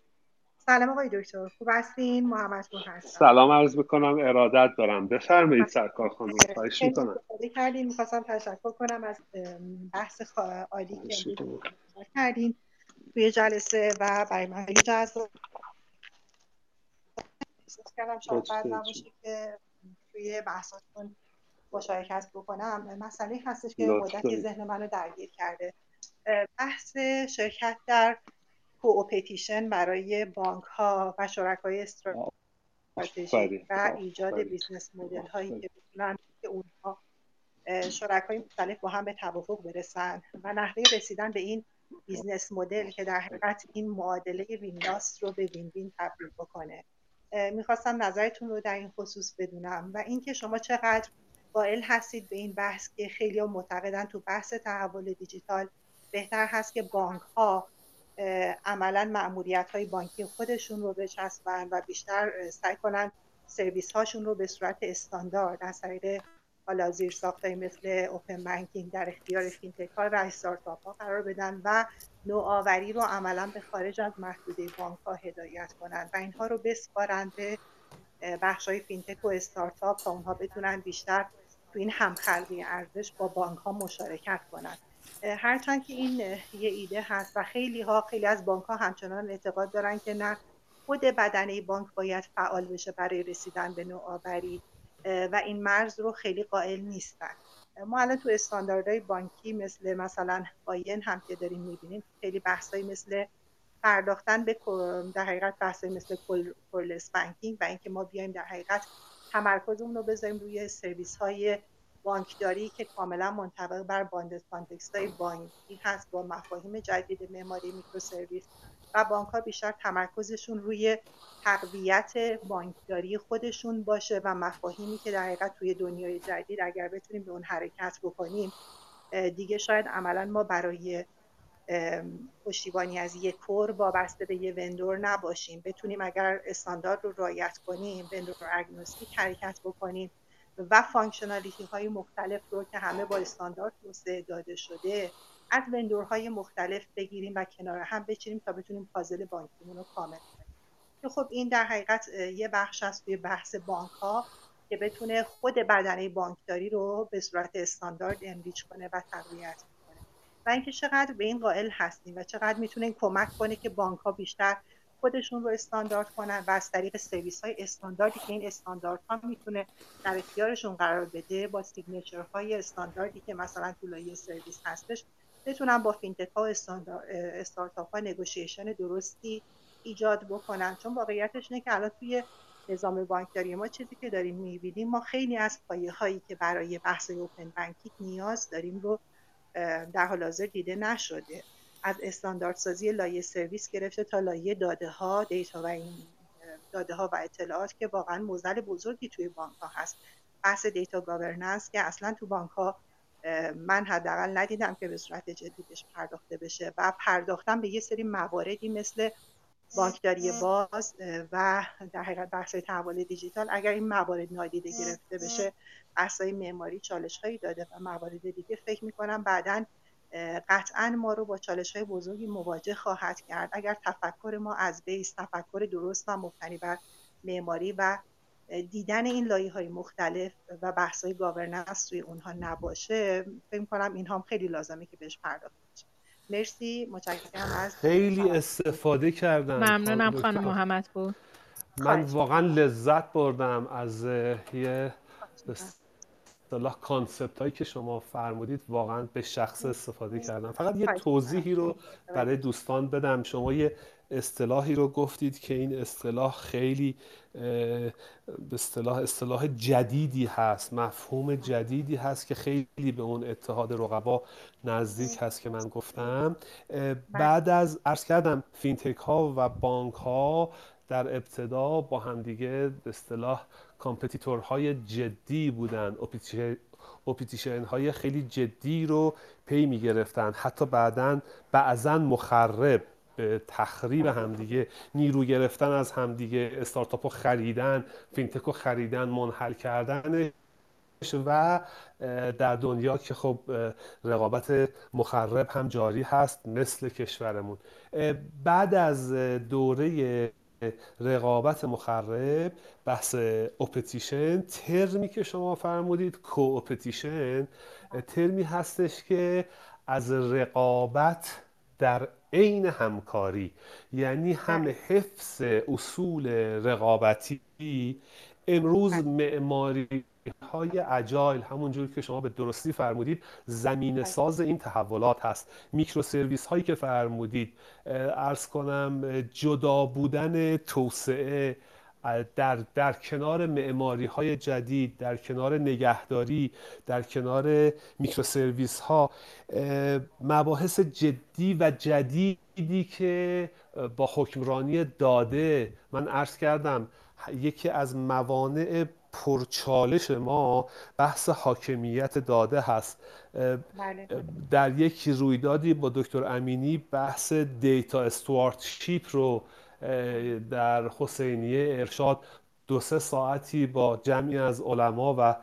سلام آقای دکتر. خوب هستین؟ محمد هستم سلام عرض می‌کنم. ارادت دارم. بفرمایید سرکار خانم خواهش می‌کنم. کردین. می‌خواستم تشکر کنم از بحث عالی که کردین توی جلسه و برای من خیلی جذاب. کردم شاید بعد نباشه که توی بحثاتون مشارکت بکنم. مسئله هستش که مدتی ذهن منو درگیر کرده. بحث شرکت در coopetition برای بانک ها و شرکای استراتژی و ایجاد business model هایی که بتونن که اونها شرکای مختلف با هم به توافق برسن و نحوه رسیدن به این business model که در حقیقت این معادله win-lose رو به win-win تبدیل بکنه. می‌خواستم نظرتون رو در این خصوص بدونم و اینکه شما چقدر قائل هستید به این بحث که خیلی معتقدن تو بحث تحول دیجیتال بهتر هست که بانک ها عملا ماموریت های بانکی خودشون رو بچسبن و بیشتر سعی کنن سرویس هاشون رو به صورت استاندارد از طریق حالا زیر مثل open banking در اختیار fintech ها و استارتاپ ها قرار بدن و نوآوری رو عملا به خارج از محدوده بانک ها هدایت کنن و اینها رو بسپارن به بخش های fintech و استارتاپ تا اونها بتونن بیشتر تو این همخلقی ارزش با بانک ها مشارکت کنن هرچند که این یه ایده هست و خیلی ها خیلی از بانک ها همچنان اعتقاد دارن که نه خود بدنه بانک باید فعال بشه برای رسیدن به نوآوری و این مرز رو خیلی قائل نیستن. ما الان تو استانداردهای بانکی مثل مثلا BIAN هم که داریم می‌بینیم خیلی بحثایی مثل پرداختن به در حقیقت بحثایی مثل coreless banking و اینکه ما بیایم در حقیقت تمرکزمون رو بذاریم روی سرویس های بانکداری که کاملا منطبق بر bounded context های بانکی هست با مفاهیم جدید معماری microservice و بانک ها بیشتر تمرکزشون روی تقویت بانکداری خودشون باشه و مفاهیمی که در حقیقت توی دنیای جدید اگر بتونیم به اون حرکت بکنیم دیگه شاید عملا ما برای پشتیبانی از یک core وابسته به یه vendor نباشیم. بتونیم اگر استاندارد رو رعایت کنیم vendor agnostic حرکت بکنیم. و functionality های مختلف رو که همه با استاندارد توسعه داده شده از vendor های مختلف بگیریم و کنار هم بچینیم تا بتونیم پازل بانکیمون رو کامل کنیم. که خب این در حقیقت یه بخش از توی بحث بانک ها که بتونه خود بدنه بانکداری رو به صورت استاندارد enrich کنه و تقویت کنه. و اینکه چقدر به این قائل هستیم و چقدر می‌تونه کمک کنه که بانک ها بیشتر خودشون رو استاندارد کنن و از طریق سرویس های استانداردی که این استاندارد ها می‌تونه در اختیارشون قرار بده با signature های استانداردی که مثلا تو لایه سرویس هستش بتونن با فینتک ها و استارتاپ ها negotiation درستی ایجاد بکنن. چون واقعیتش اینه که الان توی نظام بانکداری ما چیزی که داریم می‌بینیم ما خیلی از پایه هایی که برای بحث open banking نیاز داریم رو در حال حاضر دیده نشده. از استانداردسازی لایه سرویس گرفته تا لایه داده ها data و این داده ها و اطلاعات که واقعا معضل بزرگی توی بانک ها هست. بحث data governance که اصلا تو بانک ها من حداقل ندیدم که به صورت جدی بهش پرداخته بشه و پرداختن به یه سری مواردی مثل بانکداری باز و در حقیقت بحث تحول دیجیتال. اگر این موارد نادیده گرفته بشه بحث معماری چالش هایی داده و موارد دیگه فکر می‌کنم بعدا قطعا ما رو با چالش های بزرگی مواجه خواهد کرد. اگر تفکر ما از بیس تفکر درست و مبتنی بر معماری و دیدن این لایه های مختلف و بحث های governance توی اونها نباشه فکر کنم این هم خیلی لازمه که بهش پرداخت بشه. مرسی. متشکرم از خیلی استفاده کردم ممنونم خانم محمد بود. من واقعا لذت بردم از یه اصطلاح concept هایی که شما فرمودید واقعا به شخصه استفاده کردم. فقط یه توضیحی رو برای دوستان بدم. شما یه اصطلاحی رو گفتید که این اصطلاح خیلی به اصطلاح اصطلاح جدیدی هست مفهوم جدیدی هست که خیلی به اون اتحاد رقبا نزدیک هست که من گفتم. بعد از عرض کردم فینتک ها و بانک ها در ابتدا با همدیگه به اصطلاح competitor های جدی بودن. competition های خیلی جدی رو پی می گرفتن حتی بعدا بعضا مخرب به تخریب همدیگه نیرو گرفتن از همدیگه استارتاپ رو خریدن فینتک رو خریدن منحل کردن و در دنیا که خب رقابت مخرب هم جاری هست مثل کشورمون. بعد از دوره رقابت مخرب بحث coopetition term ی که شما فرمودید coopetition ترمی هستش که از رقابت در عین همکاری یعنی هم بله. حفظ اصول رقابتی امروز بله. معماری های اجایل همونجور که شما به درستی فرمودید زمین. ساز این تحولات هست میکرو سرویس هایی که فرمودید ارز کنم جدا بودن توسعه در, در کنار معماری های جدید در کنار نگهداری در کنار میکرو سرویس ها مباحث جدی و جدیدی که با حکمرانی داده من عرض کردم یکی از موانع پرچالش ما بحث حاکمیت داده هست. بله. در یک رویدادی با دکتر امینی بحث دیتا استوارتشیپ رو در حسینیه ارشاد دو سه ساعتی با جمعی از علما و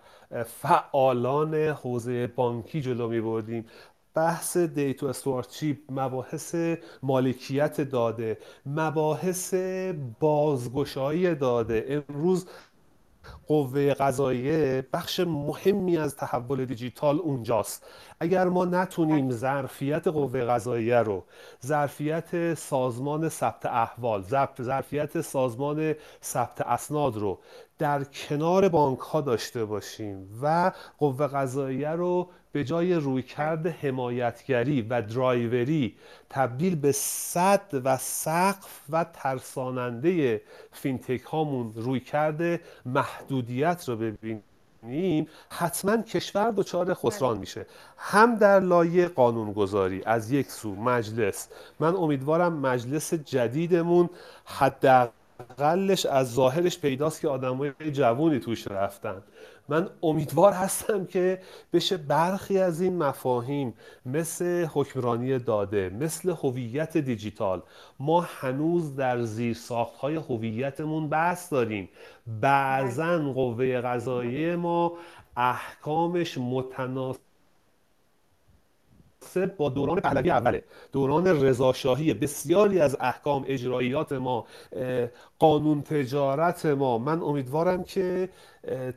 فعالان حوزه بانکی جلو می بردیم. بحث دیتو استوارچیپ مباحث مالکیت داده مباحث بازگشایی داده. امروز قوه قضاییه بخش مهمی از تحول دیجیتال اونجاست. اگر ما نتونیم ظرفیت قوه قضاییه رو ظرفیت سازمان ثبت احوال ظرفیت سازمان ثبت اسناد رو در کنار بانک ها داشته باشیم و قوه قضاییه رو به جای رویکرد حمایتگری و درایوری تبدیل به صد و سقف و ترساننده فینتک هامون رویکرد محدودیت رو ببینیم حتما کشور دچار خسران میشه. هم در لایه قانونگذاری از یک سو مجلس من امیدوارم مجلس جدیدمون حداقلش از ظاهرش پیداست که آدمای جوونی توش رفتن. من امیدوار هستم که بشه برخی از این مفاهیم مثل حکمرانی داده مثل هویت دیجیتال. ما هنوز در زیر های هویتمون بحث داریم. بعضا قوه قضاییه ما احکامش متناسب با دوران پهلوی اوله. دوران رضاشاهی بسیاری از احکام اجراییات ما قانون تجارت ما. من امیدوارم که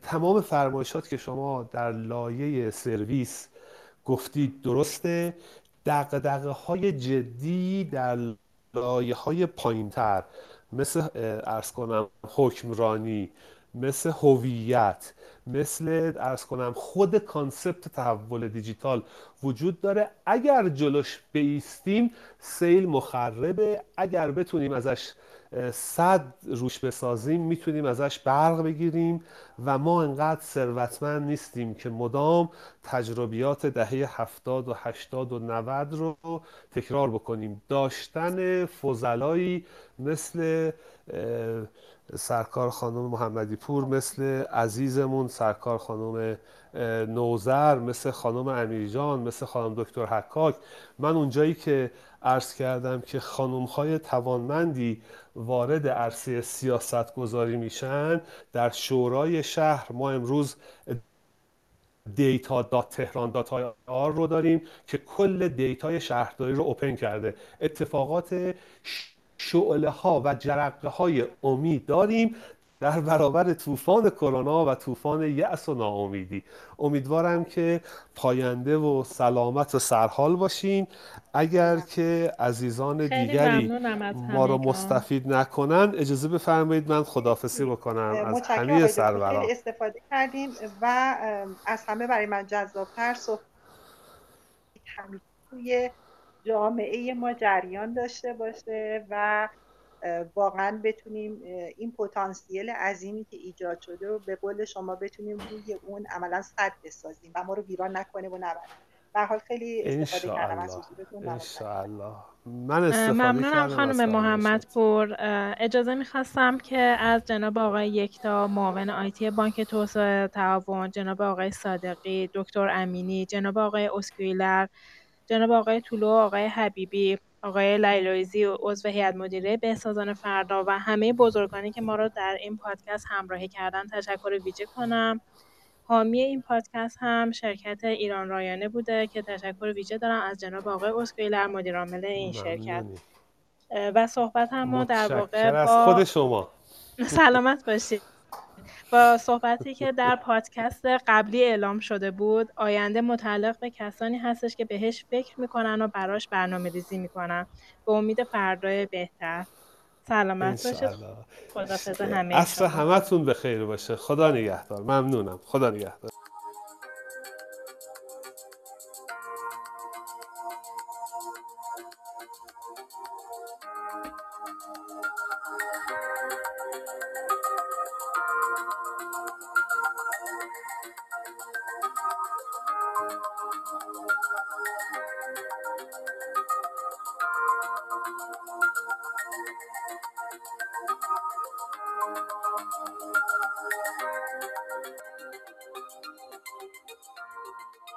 تمام فرمایشات که شما در لایه سرویس گفتید درسته. دغدغه های جدی در لایه های پایینتر مثل عرض کنم حکمرانی مثل هویت مثل عرض کنم خود concept تحول دیجیتال وجود داره. اگر جلوش بیستیم سیل مخربه. اگر بتونیم ازش صد روش بسازیم می‌تونیم ازش برق بگیریم و ما انقدر ثروتمند نیستیم که مدام تجربیات دهه هفتاد و هشتاد و نود رو تکرار بکنیم. داشتن فضلایی مثل سرکار خانم محمدی پور مثل عزیزمون سرکار خانم نوزر مثل خانم امیرجان مثل خانم دکتر حکاک. من اونجایی که عرض کردم که خانم های توانمندی وارد عرصه سیاست گذاری میشن در شورای شهر ما امروز data dot تهران dot ir رو داریم که کل data ی شهرداری رو open کرده. اتفاقات شعله ها و جرقه های امید داریم در برابر طوفان کرونا و طوفان یأس و ناامیدی. امیدوارم که پاینده و سلامت و سرحال باشین. اگر که عزیزان دیگری ما رو مستفید نکنن اجازه بفرمایید من خدافسی بکنم. از همه سروران استفاده کردیم و از همه برای من جذابتر صحبت توی جامعه ما جریان داشته باشه و واقعا بتونیم این پتانسیل عظیمی که ایجاد شده رو به قول شما بتونیم روی اون عملا صد بسازیم و ما رو ویران نکنه و نبره. به حال خیلی استفاده کردم از حضورتون من استفاده ممنونم خانم محمد پور اجازه می‌خواستم که از جناب آقای یکتا معاون آیتی بانک توسعه تعاون جناب آقای صادقی دکتر امینی جناب آقای اسکویلر جناب آقای طولو آقای حبیبی آقای لیلویزی عضو هیئت مدیره بهسازان فردا و همه بزرگانی که ما رو در این پادکست همراهی کردن تشکر ویژه کنم. حامی این پادکست هم شرکت ایران رایانه بوده که تشکر ویژه دارم از جناب آقای اسکویلر مدیر عامل این شرکت. و صحبت هم ما در واقع با خود شما. سلامت باشید. با صحبتی که در پادکست قبلی اعلام شده بود آینده متعلق به کسانی هستش که بهش فکر می‌کنن و براش برنامه ریزی می‌کنن. به امید فردای بهتر. سلامت باشید خدا همه همتون به خیر باشه. خدا نگهدار. ممنونم. خدا نگهدار.